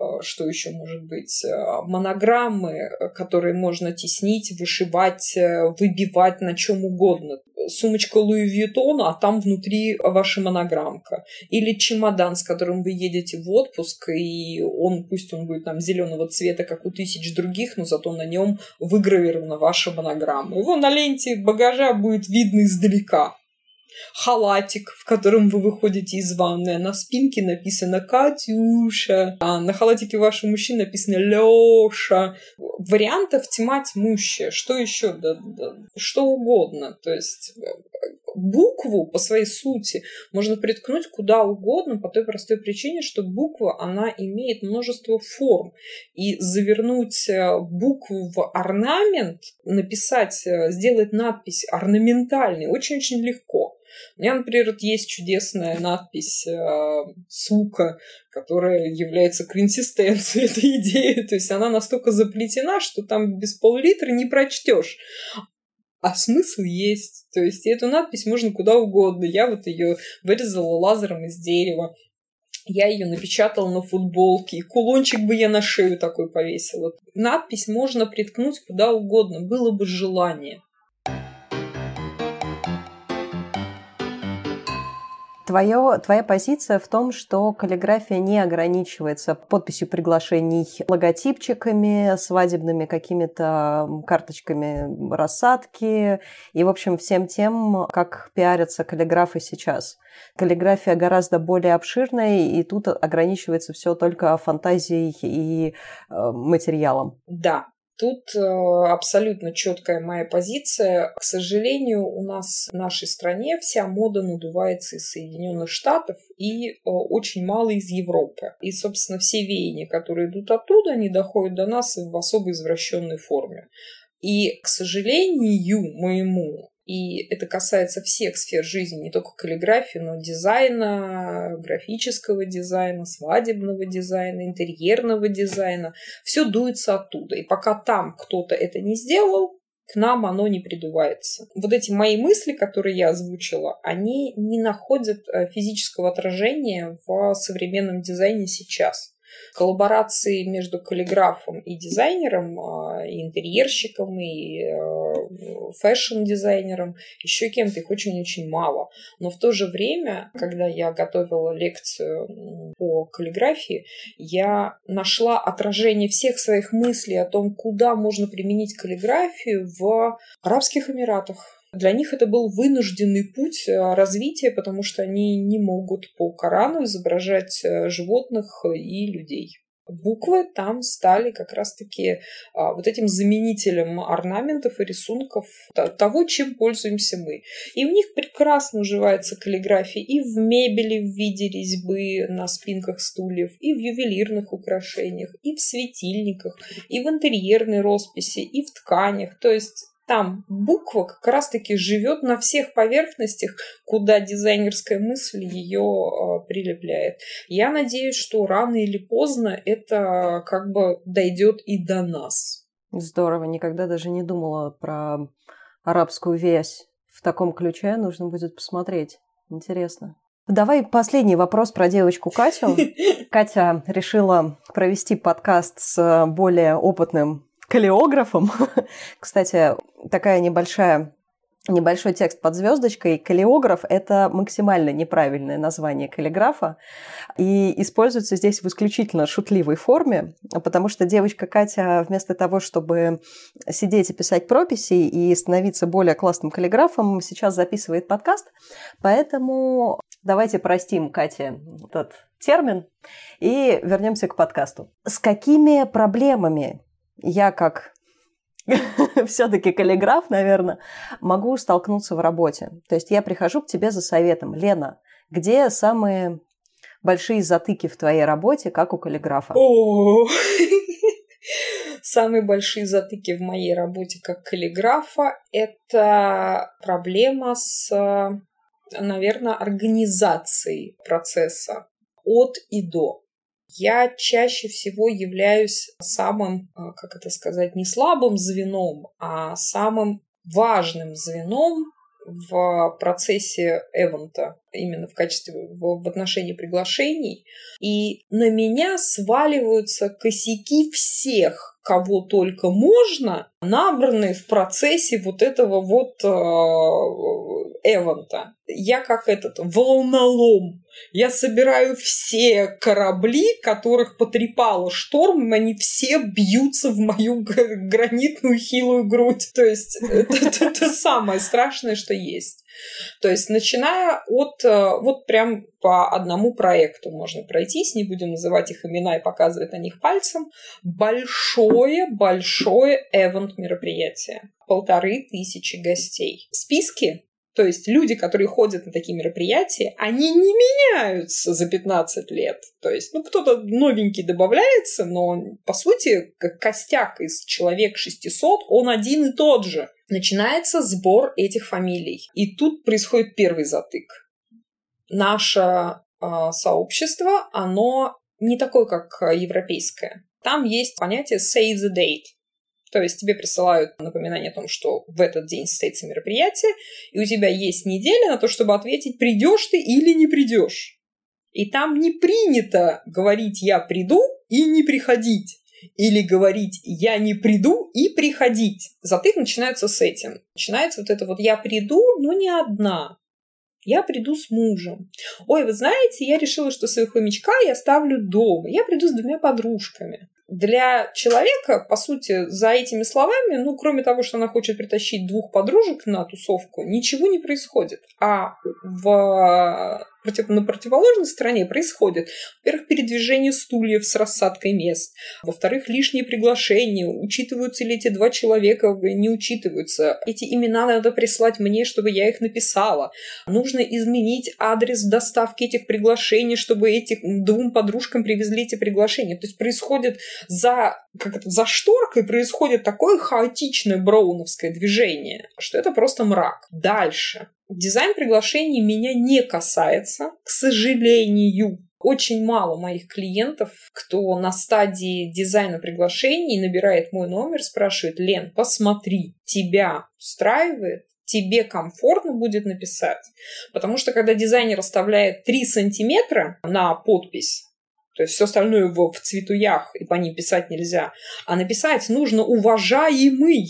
Э, что еще может быть? Э, монограммы, которые можно теснить, вышивать, э, выбивать на чем угодно. Сумочка Луи Вьютона, а там внутри ваша монограммка. Или чемодан, с которым вы едете в отпуск, и он, пусть он будет там зеленого цвета, как у тысяч других, но зато на нем выгравирована ваша монограмма. Его на ленте багажа будет видно издалека халатик, в котором вы выходите из ванны. На спинке написано «Катюша», а на халатике вашего мужчины написано «Лёша». Вариантов тьма тьмущая. Что еще? Да, да, что угодно. То есть букву по своей сути можно приткнуть куда угодно по той простой причине, что буква, она имеет множество форм. И завернуть э, букву в орнамент, написать, э, сделать надпись орнаментальной очень-очень легко. У меня, например, вот есть чудесная надпись э, «сука», которая является консистенцией этой идеи. То есть она настолько заплетена, что там без пол-литра не прочтешь. А смысл есть. То есть эту надпись можно куда угодно. Я вот ее вырезала лазером из дерева. Я ее напечатала на футболке, и кулончик бы я на шею такой повесила. Надпись можно приткнуть куда угодно, было бы желание. Твое, твоя позиция в том, что каллиграфия не ограничивается подписью приглашений логотипчиками, свадебными какими-то карточками рассадки и, в общем, всем тем, как пиарятся каллиграфы сейчас. Каллиграфия гораздо более обширная, и тут ограничивается все только фантазией и э, материалом. Да, Тут э, абсолютно четкая моя позиция. К сожалению, у нас в нашей стране вся мода надувается из Соединенных Штатов и э, очень мало из Европы. И, собственно, все веяния, которые идут оттуда, они доходят до нас в особо извращенной форме. И, к сожалению моему, и это касается всех сфер жизни, не только каллиграфии, но дизайна, графического дизайна, свадебного дизайна, интерьерного дизайна. Все дуется оттуда. И пока там кто-то это не сделал, к нам оно не придувается. Вот эти мои мысли, которые я озвучила, они не находят э, физического отражения в современном дизайне сейчас коллаборации между каллиграфом и дизайнером, а, и интерьерщиком, и э, fashion -дизайнером, еще кем-то их очень-очень мало. Но в то же время, когда я готовила лекцию по каллиграфии, я нашла отражение всех своих мыслей о том, куда можно применить каллиграфию в Арабских Эмиратах. Для них это был вынужденный путь э, развития, потому что они не могут по Корану изображать э, животных и людей. Буквы там стали как раз-таки а, вот этим заменителем орнаментов и рисунков того, чем пользуемся мы. И у них прекрасно уживается каллиграфия и в мебели в виде резьбы на спинках стульев, и в ювелирных украшениях, и в светильниках, и в интерьерной росписи, и в тканях. То есть там буква как раз-таки живет на всех поверхностях, куда дизайнерская мысль ее э, прилепляет. Я надеюсь, что рано или поздно это как бы дойдет и до нас. Здорово, никогда даже не думала про арабскую вязь. В таком ключе нужно будет посмотреть. Интересно. Давай последний вопрос про девочку Катю. Катя решила провести подкаст с более опытным калеографом. Кстати, такая небольшая небольшой текст под звездочкой. Калеограф – это максимально неправильное название каллиграфа и используется здесь в исключительно шутливой форме, потому что девочка Катя вместо того, чтобы сидеть и писать прописи и становиться более классным каллиграфом, сейчас записывает подкаст. Поэтому давайте простим Кате этот термин и вернемся к подкасту. С какими проблемами я как все-таки каллиграф, наверное, могу столкнуться в работе. То есть я прихожу к тебе за советом. Лена, где самые большие затыки в твоей работе, как у каллиграфа? Самые большие затыки в моей работе как каллиграфа – это проблема с, наверное, организацией процесса от и до я чаще всего являюсь самым, а, как это сказать, не слабым звеном, а самым важным звеном в процессе эвента, именно в качестве, в, в отношении приглашений. И на меня сваливаются косяки всех кого только можно, набранные в процессе вот этого вот э, эвента. Я как этот волнолом. Я собираю все корабли, которых потрепало шторм, они все бьются в мою гранитную хилую грудь. То есть это самое страшное, что есть. То есть, начиная от э, вот прям по одному проекту можно пройтись, не будем называть их имена и показывать на них пальцем, большое-большое эвент мероприятие. Полторы тысячи гостей. Списки то есть люди, которые ходят на такие мероприятия, они не меняются за 15 лет. То есть, ну, кто-то новенький добавляется, но, по сути, как костяк из человек 600, он один и тот же. Начинается сбор этих фамилий. И тут происходит первый затык. Наше э, сообщество, оно не такое, как европейское. Там есть понятие save the date. То есть тебе присылают напоминание о том, что в этот день состоится мероприятие, и у тебя есть неделя на то, чтобы ответить, придешь ты или не придешь. И там не принято говорить «я приду» и не приходить. Или говорить «я не приду» и приходить. Затык начинается с этим. Начинается вот это вот «я приду, но не одна». Я приду с мужем. Ой, вы знаете, я решила, что своего хомячка я ставлю дома. Я приду с двумя подружками для человека, по сути, за этими словами, ну, кроме того, что она хочет притащить двух подружек на тусовку, ничего не происходит. А в на противоположной стороне происходит, во-первых, передвижение стульев с рассадкой мест, во-вторых, лишние приглашения, учитываются ли эти два человека, не учитываются. Эти имена надо прислать мне, чтобы я их написала. Нужно изменить адрес доставки этих приглашений, чтобы этих двум подружкам привезли эти приглашения. То есть происходит за, как это, за шторкой происходит такое хаотичное броуновское движение, что это просто мрак. Дальше. Дизайн приглашений меня не касается, к сожалению. Очень мало моих клиентов, кто на стадии дизайна приглашений набирает мой номер, спрашивает, Лен, посмотри, тебя устраивает? тебе комфортно будет написать. Потому что когда дизайнер оставляет 3 сантиметра на подпись, то есть все остальное в, в цветуях, и по ним писать нельзя, а написать нужно уважаемый.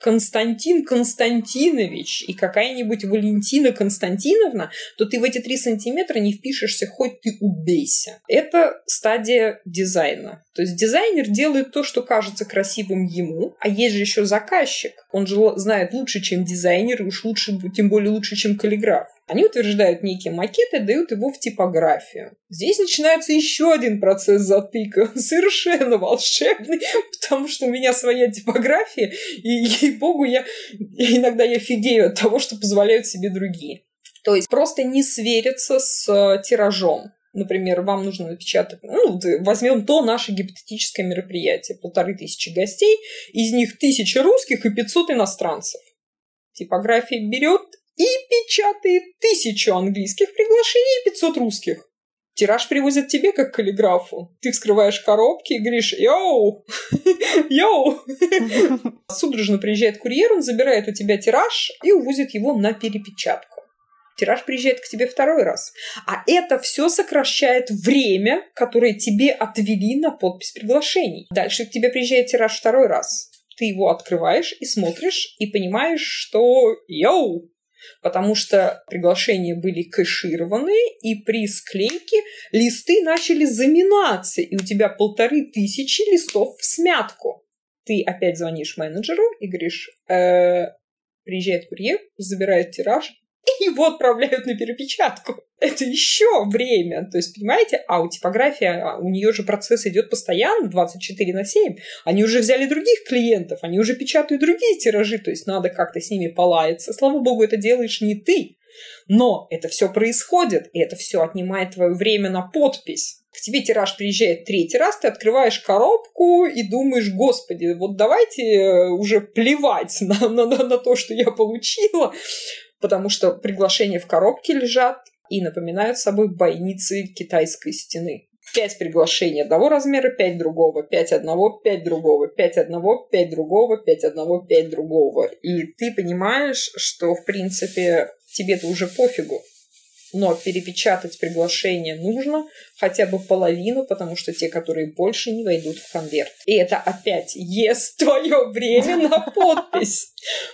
Константин Константинович и какая-нибудь Валентина Константиновна, то ты в эти три сантиметра не впишешься, хоть ты убейся. Это стадия дизайна. То есть дизайнер делает то, что кажется красивым ему, а есть же еще заказчик. Он же знает лучше, чем дизайнер, и уж лучше, тем более лучше, чем каллиграф. Они утверждают некий макет и дают его в типографию. Здесь начинается еще один процесс затыка, совершенно волшебный, потому что у меня своя типография, и, ей-богу, я, иногда я фигею от того, что позволяют себе другие. То есть просто не свериться с э, тиражом. Например, вам нужно напечатать, ну, возьмем то наше гипотетическое мероприятие, полторы тысячи гостей, из них тысяча русских и 500 иностранцев. Типография берет и печатает тысячу английских приглашений и 500 русских. Тираж привозят тебе как каллиграфу. Ты вскрываешь коробки и говоришь «Йоу! Йоу!» Судорожно приезжает курьер, он забирает у тебя тираж и увозит его на перепечатку. Тираж приезжает к тебе второй раз. А это все сокращает время, которое тебе отвели на подпись приглашений. Дальше к тебе приезжает тираж второй раз. Ты его открываешь и смотришь, и понимаешь, что «Йоу! Потому что приглашения были кэшированы, и при склейке листы начали заминаться, и у тебя полторы тысячи листов в смятку. Ты опять звонишь менеджеру и говоришь, э, приезжает курьер, забирает тираж, и его отправляют на перепечатку. Это еще время. То есть, понимаете, а у типографии, а, у нее же процесс идет постоянно, 24 на 7. Они уже взяли других клиентов, они уже печатают другие тиражи, то есть надо как-то с ними полаяться. Слава богу, это делаешь не ты. Но это все происходит, и это все отнимает твое время на подпись. К тебе тираж приезжает третий раз, ты открываешь коробку и думаешь, господи, вот давайте э, уже плевать на, на, на то, что я получила потому что приглашения в коробке лежат и напоминают собой бойницы китайской стены. Пять приглашений одного размера, пять другого, пять одного, пять другого, пять одного, пять другого, пять одного, пять другого. И ты понимаешь, что, в принципе, тебе-то уже пофигу но перепечатать приглашение нужно хотя бы половину, потому что те, которые больше, не войдут в конверт. И это опять ест твое время на подпись.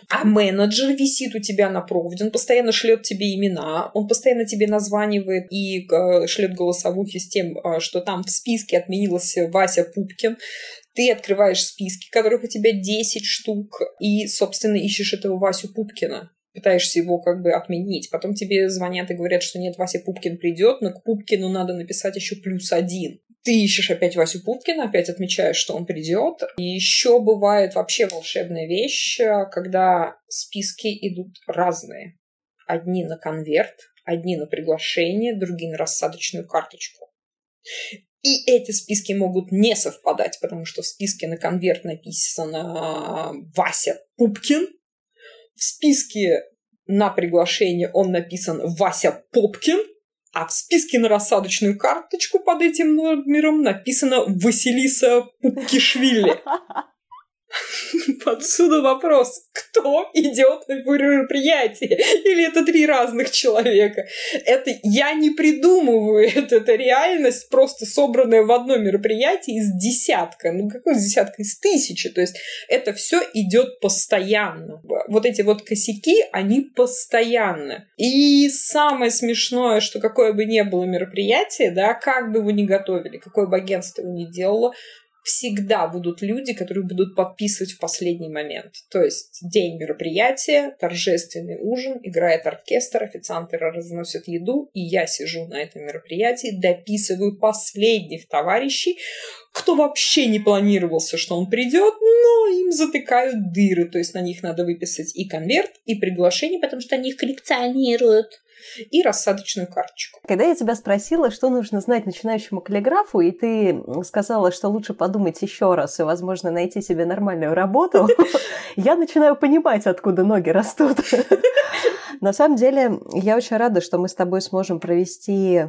А менеджер висит у тебя на проводе, он постоянно шлет тебе имена, он постоянно тебе названивает и э, шлет голосовухи с тем, э, что там в списке отменился Вася Пупкин, ты открываешь списки, которых у тебя 10 штук, и, собственно, ищешь этого Васю Пупкина пытаешься его как бы отменить. Потом тебе звонят и говорят, что нет, Вася Пупкин придет, но к Пупкину надо написать еще плюс один. Ты ищешь опять Васю Пупкина, опять отмечаешь, что он придет. И еще бывает вообще волшебная вещь, когда списки идут разные. Одни на конверт, одни на приглашение, другие на рассадочную карточку. И эти списки могут не совпадать, потому что в списке на конверт написано Вася Пупкин, в списке на приглашение он написан Вася Попкин, а в списке на рассадочную карточку под этим номером написано Василиса Пупкишвили. Отсюда вопрос, кто идет на мероприятие? Или это три разных человека? Это я не придумываю, это, это реальность, просто собранная в одно мероприятие из десятка. Ну, какой десятка? Из тысячи. То есть это все идет постоянно. Вот эти вот косяки, они постоянно. И самое смешное, что какое бы ни было мероприятие, да, как бы вы ни готовили, какое бы агентство вы ни делало, всегда будут люди, которые будут подписывать в последний момент. То есть день мероприятия, торжественный ужин, играет оркестр, официанты разносят еду, и я сижу на этом мероприятии, дописываю последних товарищей, кто вообще не планировался, что он придет, но им затыкают дыры. То есть на них надо выписать и конверт, и приглашение, потому что они их коллекционируют и рассадочную карточку. Когда я тебя спросила, что нужно знать начинающему каллиграфу, и ты сказала, что лучше подумать еще раз и, возможно, найти себе нормальную работу, я начинаю понимать, откуда ноги растут. На самом деле, я очень рада, что мы с тобой сможем провести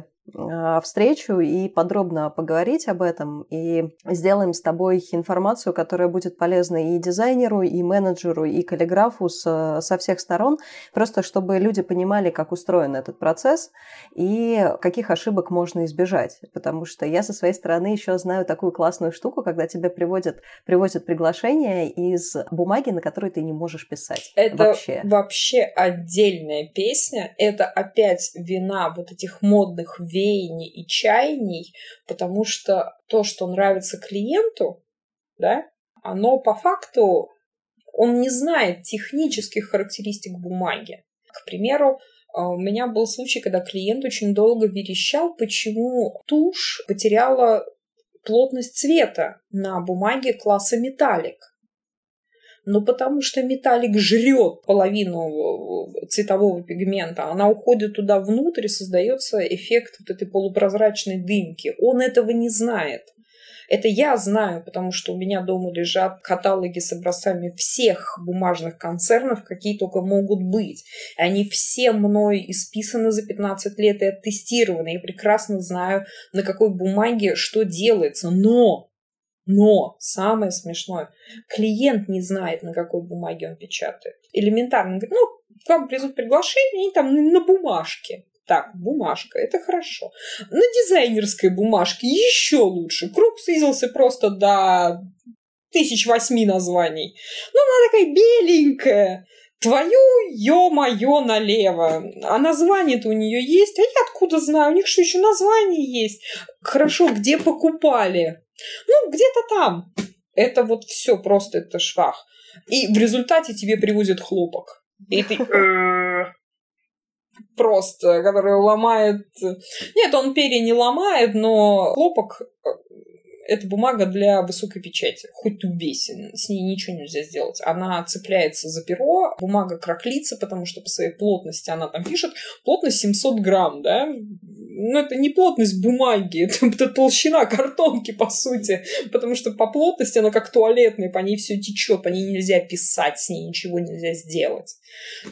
встречу и подробно поговорить об этом. И сделаем с тобой информацию, которая будет полезна и дизайнеру, и менеджеру, и каллиграфу с, со всех сторон, просто чтобы люди понимали, как устроен этот процесс и каких ошибок можно избежать. Потому что я со своей стороны еще знаю такую классную штуку, когда тебе приводят, привозят приглашение из бумаги, на которой ты не можешь писать. Это вообще, вообще отдельная песня. Это опять вина вот этих модных веяний и чаяний, потому что то, что нравится клиенту, да, оно по факту, он не знает технических характеристик бумаги. К примеру, а, у меня был случай, когда клиент очень долго верещал, почему тушь потеряла плотность цвета на бумаге класса металлик. Ну, потому что металлик жрет половину э, цветового пигмента. Она уходит туда внутрь, и создается эффект вот этой полупрозрачной дымки. Он этого не знает. Это я знаю, потому что у меня дома лежат каталоги с образцами всех бумажных концернов, какие только могут быть. И они все мной исписаны за 15 лет и оттестированы. Я прекрасно знаю, на какой бумаге что делается. Но но самое смешное, клиент не знает, на какой бумаге он печатает. Элементарно. Он говорит, ну, к вам придут приглашения, и там на бумажке. Так, бумажка, это хорошо. На дизайнерской бумажке еще лучше. Круг снизился просто до тысяч восьми названий. Ну, она такая беленькая. Твою, ё-моё, налево. А название-то у нее есть? А я откуда знаю? У них что, еще название есть? Хорошо, где покупали? Ну, где-то там. Это вот все просто, это швах. И в результате тебе привозят хлопок. И ты просто, который ломает... Нет, он перья не ломает, но хлопок э, это бумага для высокой печати. Хоть убейся, с ней ничего нельзя сделать. Она цепляется за перо, бумага краклится, потому что по своей плотности она там пишет. Плотность 700 грамм, да? Ну, это не плотность бумаги, это, это толщина картонки, по сути. Потому что по плотности она как туалетная, по ней все течет, по ней нельзя писать, с ней ничего нельзя сделать.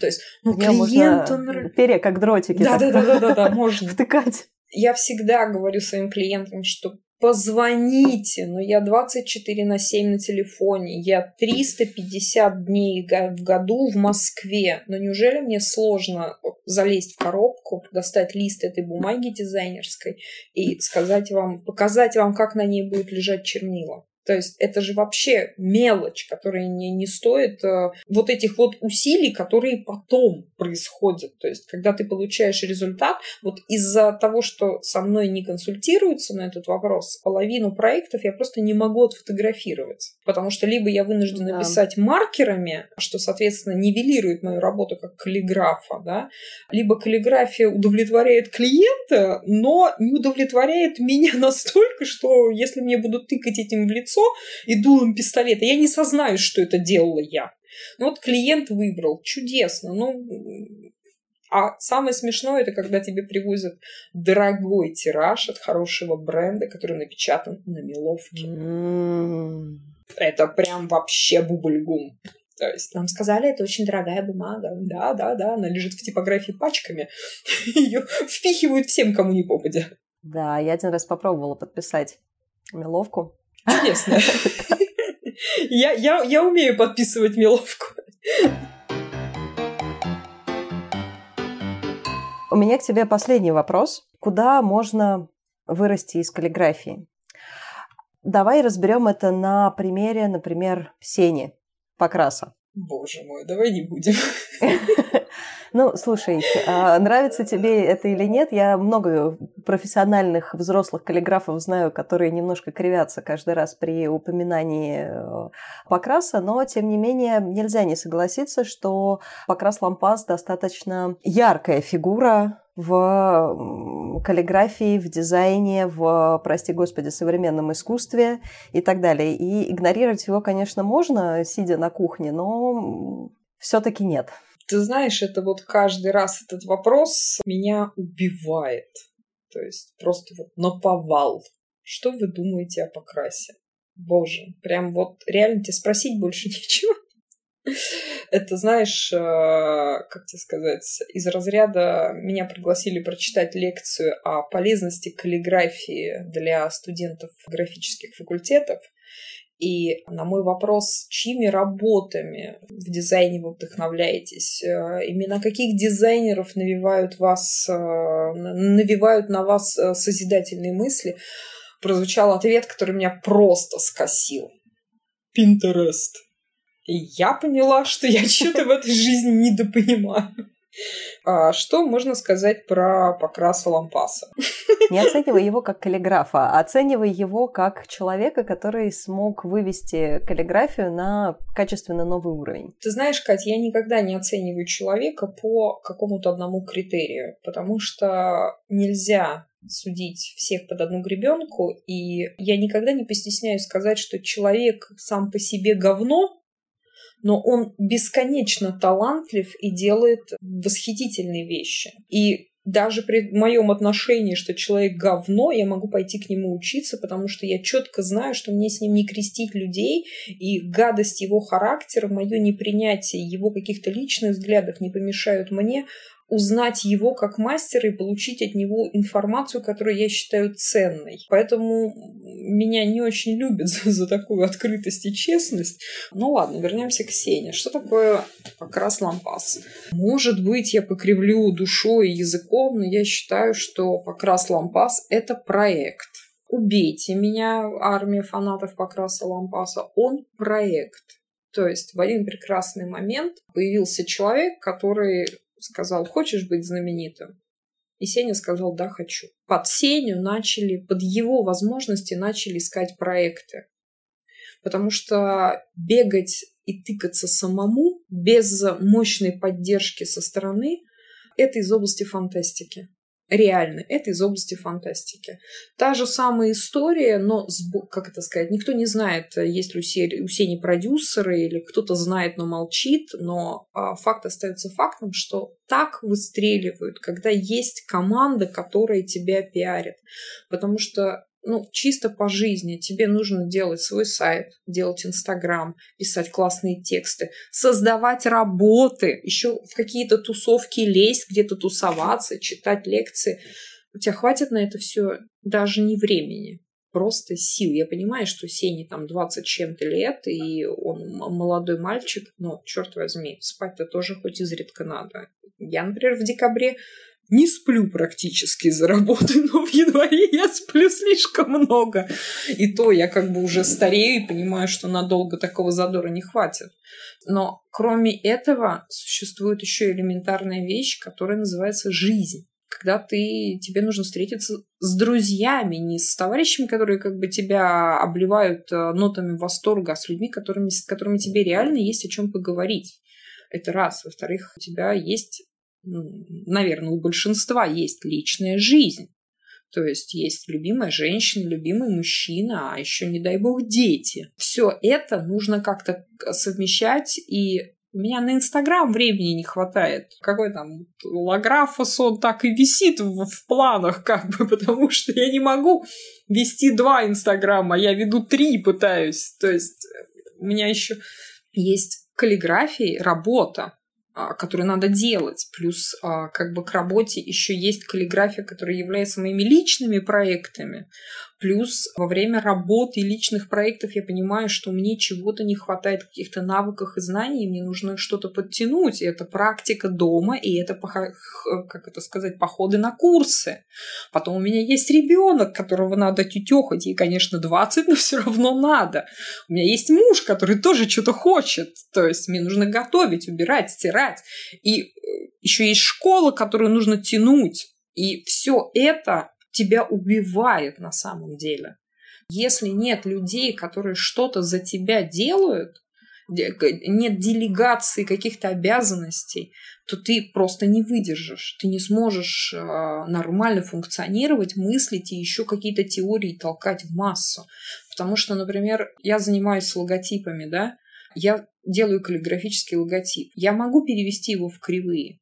То есть, ну, клиенту... Перья как дротики. Да-да-да, можно. Втыкать. Я всегда говорю своим клиентам, что позвоните, но я 24 на 7 на телефоне, я 350 дней в году в Москве, но неужели мне сложно залезть в коробку, достать лист этой бумаги дизайнерской и сказать вам, показать вам, как на ней будет лежать чернила? То есть это же вообще мелочь, которая не, не стоит э, вот этих вот усилий, которые потом происходят. То есть когда ты получаешь результат, вот из-за того, что со мной не консультируются на этот вопрос, половину проектов я просто не могу отфотографировать. Потому что либо я вынуждена да. писать маркерами, что, соответственно, нивелирует мою работу как каллиграфа, да, либо каллиграфия удовлетворяет клиента, но не удовлетворяет меня настолько, что если мне будут тыкать этим в лицо, и дулом пистолета. Я не сознаю, что это делала я. Ну вот клиент выбрал. Чудесно. Ну, а самое смешное, это когда тебе привозят дорогой тираж от хорошего бренда, который напечатан на меловке. Mm. Это прям вообще бубльгум. То есть нам сказали, это очень дорогая бумага. Да, да, да, она лежит в типографии пачками. Ее впихивают всем, кому не попадя. Да, я один раз попробовала подписать меловку. Чудесно. Я, я, я умею подписывать меловку. У меня к тебе последний вопрос. Куда можно вырасти из каллиграфии? Давай разберем это на примере, например, Сени Покраса. Боже мой, давай не будем. Ну, слушай, а нравится тебе это или нет, я много профессиональных взрослых каллиграфов знаю, которые немножко кривятся каждый раз при упоминании э, покраса, но, тем не менее, нельзя не согласиться, что покрас лампас достаточно яркая фигура в каллиграфии, в дизайне, в, прости господи, современном искусстве и так далее. И игнорировать его, конечно, можно, сидя на кухне, но все-таки нет. Ты знаешь, это вот каждый раз этот вопрос меня убивает. То есть просто вот наповал. Что вы думаете о покрасе? Боже, прям вот реально тебе спросить больше нечего. Это, знаешь, э, как тебе сказать, из разряда меня пригласили прочитать лекцию о полезности каллиграфии для студентов графических факультетов. И на мой вопрос, чьими работами в дизайне вы вдохновляетесь, э, именно каких дизайнеров навевают, вас, э, навевают на вас созидательные мысли, прозвучал ответ, который меня просто скосил. Pinterest. И я поняла, что я что-то в этой жизни недопонимаю. А что можно сказать про покраса лампаса? Не оценивай его как каллиграфа, а оценивай его как человека, который смог вывести каллиграфию на качественно новый уровень. Ты знаешь, Катя, я никогда не оцениваю человека по какому-то одному критерию, потому что нельзя судить всех под одну гребенку, и я никогда не постесняюсь сказать, что человек сам по себе говно, но он бесконечно талантлив и делает восхитительные вещи. И даже при моем отношении, что человек говно, я могу пойти к нему учиться, потому что я четко знаю, что мне с ним не крестить людей, и гадость его характера, мое непринятие его каких-то личных взглядов не помешают мне узнать его как мастера и получить от него информацию, которую я считаю ценной. Поэтому меня не очень любят за, за такую открытость и честность. Ну ладно, вернемся к Сене. Что такое покрас лампас? Может быть, я покривлю душой и языком, но я считаю, что покрас лампас — это проект. Убейте меня, армия фанатов покраса лампаса. Он проект. То есть в один прекрасный момент появился человек, который сказал, хочешь быть знаменитым? И Сеня сказал, да, хочу. Под Сеню начали, под его возможности начали искать проекты. Потому что бегать и тыкаться самому без мощной поддержки со стороны – это из области фантастики реально. Это из области фантастики. Та же самая история, но, как это сказать, никто не знает, есть ли у, Сени, у Сени продюсеры или кто-то знает, но молчит, но а, факт остается фактом, что так выстреливают, когда есть команда, которая тебя пиарит. Потому что ну, чисто по жизни. Тебе нужно делать свой сайт, делать Инстаграм, писать классные тексты, создавать работы, еще в какие-то тусовки лезть, где-то тусоваться, читать лекции. У тебя хватит на это все даже не времени, просто сил. Я понимаю, что Сене там 20 чем-то лет, и он молодой мальчик, но, черт возьми, спать-то тоже хоть изредка надо. Я, например, в декабре не сплю практически за работой, но в январе я сплю слишком много. И то я как бы уже старею и понимаю, что надолго такого задора не хватит. Но кроме этого существует еще элементарная вещь, которая называется жизнь когда ты, тебе нужно встретиться с друзьями, не с товарищами, которые как бы тебя обливают э, нотами восторга, а с людьми, которыми, с которыми тебе реально есть о чем поговорить. Это раз. Во-вторых, у тебя есть наверное, у большинства есть личная жизнь. То есть есть любимая женщина, любимый мужчина, а еще, не дай бог, дети. Все это нужно как-то совмещать, и у меня на Инстаграм времени не хватает. Какой там лографос, он так и висит в, в планах, как бы, потому что я не могу вести два Инстаграма, я веду три пытаюсь. То есть у меня еще есть каллиграфия, работа а, которые надо делать. Плюс а, как бы к работе еще есть каллиграфия, которая является моими личными проектами. Плюс во время работы и личных проектов я понимаю, что мне чего-то не хватает, каких-то навыков и знаний, и мне нужно что-то подтянуть. И это практика дома, и это, как это сказать, походы на курсы. Потом у меня есть ребенок, которого надо тютехать, и, конечно, 20, но все равно надо. У меня есть муж, который тоже что-то хочет. То есть мне нужно готовить, убирать, стирать. И э, еще есть школа, которую нужно тянуть. И все это тебя убивает на самом деле. Если нет людей, которые что-то за тебя делают, нет делегации каких-то обязанностей, то ты просто не выдержишь. Ты не сможешь э, нормально функционировать, мыслить и еще какие-то теории толкать в массу. Потому что, например, я занимаюсь логотипами, да, я делаю каллиграфический логотип. Я могу перевести его в кривые,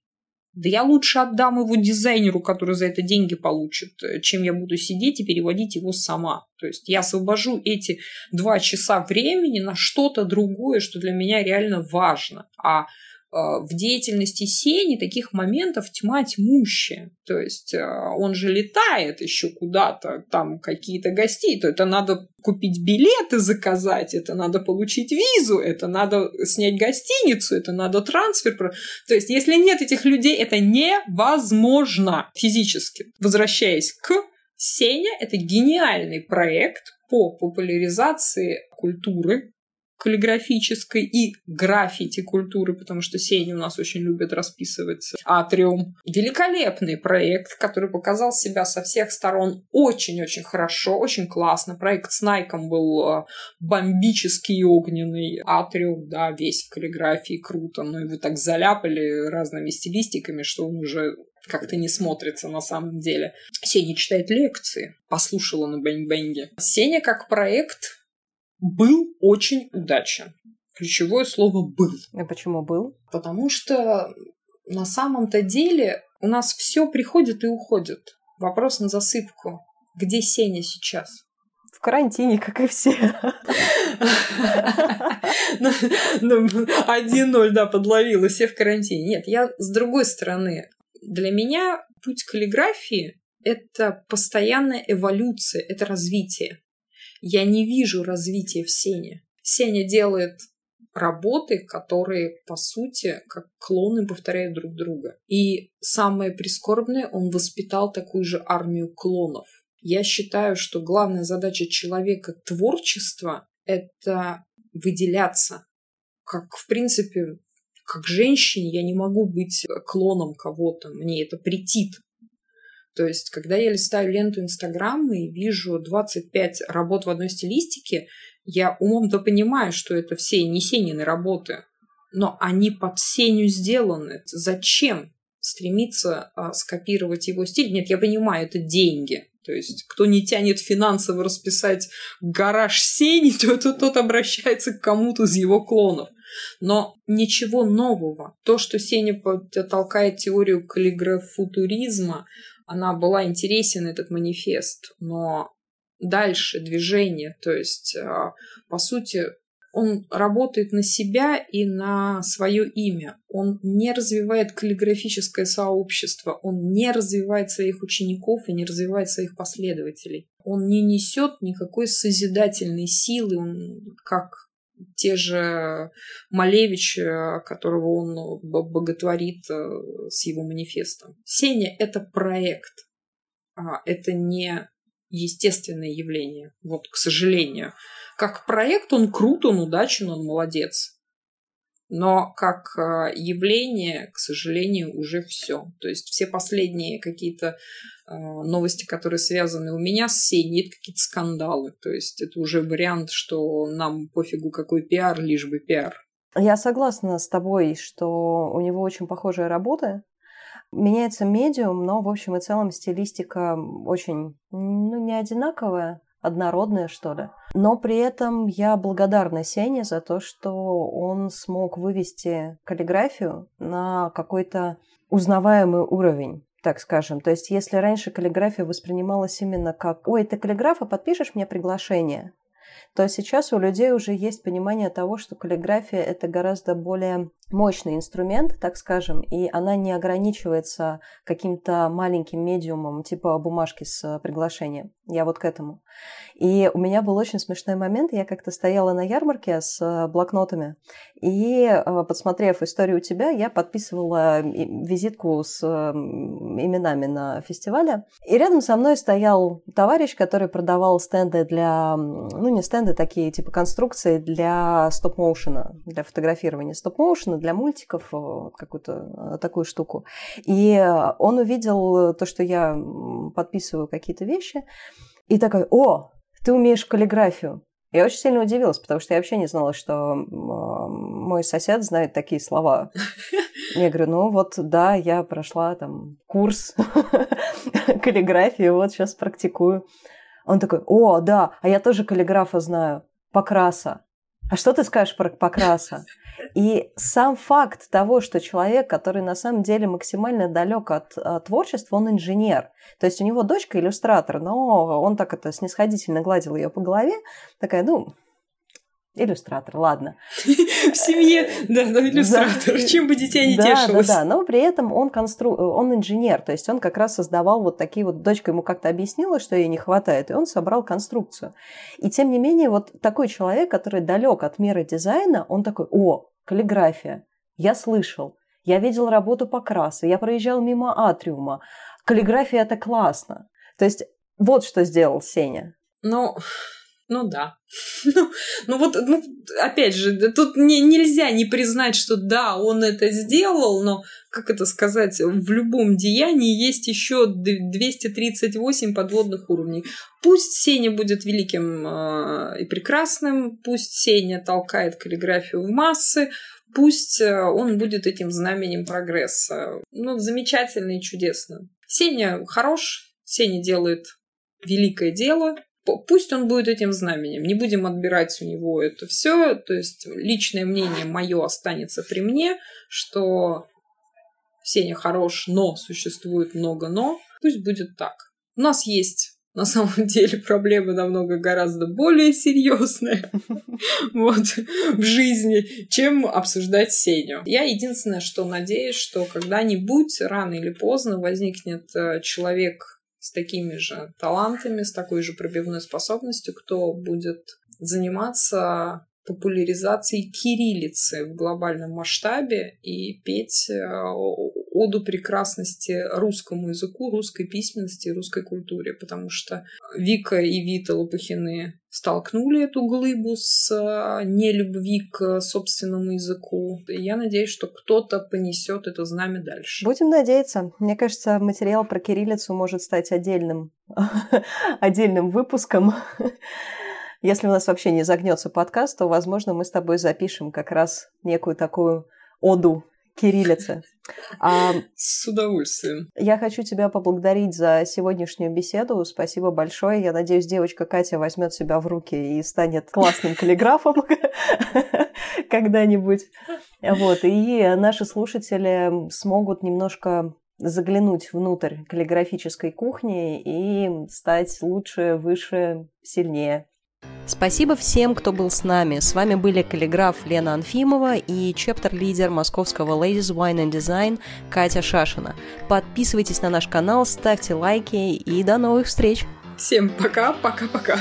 да я лучше отдам его дизайнеру, который за это деньги получит, э, чем я буду сидеть и переводить его сама. То есть я освобожу эти два часа времени на что-то другое, что для меня реально важно. А а, в деятельности Сени таких моментов тьма тьмущая. То есть а, он же летает еще куда-то, там какие-то гостей, то это надо купить билеты заказать, это надо получить визу, это надо снять гостиницу, это надо трансфер. То есть если нет этих людей, это невозможно физически. Возвращаясь к Сеня, это гениальный проект по популяризации культуры каллиграфической и граффити культуры, потому что Сеня у нас очень любит расписывать атриум. Великолепный проект, который показал себя со всех сторон очень-очень хорошо, очень классно. Проект с Найком был э, бомбический и огненный. Атриум, да, весь в каллиграфии, круто, но его так заляпали разными стилистиками, что он уже как-то не смотрится на самом деле. Сеня читает лекции, послушала на Bang Bang е. Сеня как проект был очень удачен. Ключевое слово «был». А почему был? Потому что на самом-то деле у нас все приходит и уходит. Вопрос на засыпку. Где Сеня сейчас? В карантине, как и все. 1-0, ну, да, подловила, все в карантине. Нет, я с другой стороны. Для меня путь каллиграфии — это постоянная эволюция, это развитие я не вижу развития в Сене. Сеня делает работы, которые, по сути, как клоны повторяют друг друга. И самое прискорбное, он воспитал такую же армию клонов. Я считаю, что главная задача человека творчества – это выделяться. Как, в принципе, как женщине я не могу быть клоном кого-то, мне это претит. То есть, когда я листаю ленту Инстаграма и вижу 25 работ в одной стилистике, я умом-то понимаю, что это все не Сенины работы, но они под Сеню сделаны. Зачем стремиться а, скопировать его стиль? Нет, я понимаю, это деньги. То есть, кто не тянет финансово расписать гараж Сени, то, то тот обращается к кому-то из его клонов. Но ничего нового. То, что Сеня толкает теорию каллиграфутуризма, она была интересен, этот манифест, но дальше движение, то есть, а, по сути, он работает на себя и на свое имя. Он не развивает каллиграфическое сообщество, он не развивает своих учеников и не развивает своих последователей. Он не несет никакой созидательной силы, он как те же Малевич, которого он боготворит э, с его манифестом. Сеня – это проект, а это не естественное явление, вот, к сожалению. Как проект он крут, он удачен, он молодец. Но как э, явление, к сожалению, уже все. То есть все последние какие-то э, новости, которые связаны у меня с Сеней, это какие-то скандалы. То есть это уже вариант, что нам пофигу какой пиар, лишь бы пиар. Я согласна с тобой, что у него очень похожая работа. Меняется медиум, но в общем и целом стилистика очень ну, не одинаковая однородное, что ли. Но при этом я благодарна Сене за то, что он смог вывести каллиграфию на какой-то узнаваемый уровень так скажем. То есть, если раньше каллиграфия воспринималась именно как «Ой, ты каллиграф, а подпишешь мне приглашение?» то сейчас у людей уже есть понимание того, что каллиграфия – это гораздо более мощный инструмент, так скажем, и она не ограничивается каким-то маленьким медиумом, типа бумажки с приглашением. Я вот к этому. И у меня был очень смешной момент. Я как-то стояла на ярмарке с блокнотами, и, э, подсмотрев историю у тебя, я подписывала визитку с именами на фестивале. И рядом со мной стоял товарищ, который продавал стенды для... Ну, не стенды, такие типа конструкции для стоп-моушена, для фотографирования стоп-моушена, для мультиков, э, какую-то э, такую штуку. И он увидел то, что я подписываю какие-то вещи, и такой, о, ты умеешь каллиграфию. Я очень сильно удивилась, потому что я вообще не знала, что мой сосед знает такие слова. Я говорю, ну вот, да, я прошла там курс каллиграфии, вот сейчас практикую. Он такой, о, да, а я тоже каллиграфа знаю, Покраса. А что ты скажешь про Покраса? И сам факт того, что человек, который на самом деле максимально далек от, от творчества, он инженер. То есть у него дочка иллюстратор, но он так это снисходительно гладил ее по голове, такая, ну, Иллюстратор, ладно. В семье, да, да, иллюстратор. Чем бы дитя не тешилось. Да, да, но при этом он, констру... он инженер, то есть он как раз создавал вот такие вот... Дочка ему как-то объяснила, что ей не хватает, и он собрал конструкцию. И тем не менее, вот такой человек, который далек от мира дизайна, он такой, о, каллиграфия, я слышал, я видел работу Покраса, я проезжал мимо атриума, каллиграфия – это классно. То есть вот что сделал Сеня. Ну, ну да. Ну, ну вот, ну, опять же, тут не, нельзя не признать, что да, он это сделал, но, как это сказать, в любом деянии есть еще 238 подводных уровней. Пусть Сеня будет великим э, и прекрасным, пусть Сеня толкает каллиграфию в массы, пусть э, он будет этим знаменем прогресса. Ну, замечательно и чудесно. Сеня хорош, Сеня делает великое дело, пусть он будет этим знаменем, не будем отбирать у него это все, то есть личное мнение мое останется при мне, что Сеня хорош, но существует много но, пусть будет так. У нас есть на самом деле проблемы намного гораздо более серьезные вот, в жизни, чем обсуждать Сеню. Я единственное, что надеюсь, что когда-нибудь, рано или поздно, возникнет э, человек с такими же талантами, с такой же пробивной способностью, кто будет заниматься популяризацией кириллицы в глобальном масштабе и петь э, оду прекрасности русскому языку, русской письменности русской культуре, потому что Вика и Вита Лопухины столкнули эту глыбу с э, нелюбви к собственному языку. И я надеюсь, что кто-то понесет это знамя дальше. Будем надеяться. Мне кажется, материал про кириллицу может стать отдельным, отдельным выпуском. Если у нас вообще не загнется подкаст, то, возможно, мы с тобой запишем как раз некую такую оду кириллице. А, С удовольствием. Я хочу тебя поблагодарить за сегодняшнюю беседу. Спасибо большое. Я надеюсь, девочка Катя возьмет себя в руки и станет классным каллиграфом когда-нибудь. Вот. И наши слушатели смогут немножко заглянуть внутрь каллиграфической кухни и стать лучше, выше, сильнее. Спасибо всем, кто был с нами. С вами были каллиграф Лена Анфимова и чептер-лидер московского Ladies Wine and Design Катя Шашина. Подписывайтесь на наш канал, ставьте лайки и до новых встреч! Всем пока, пока-пока!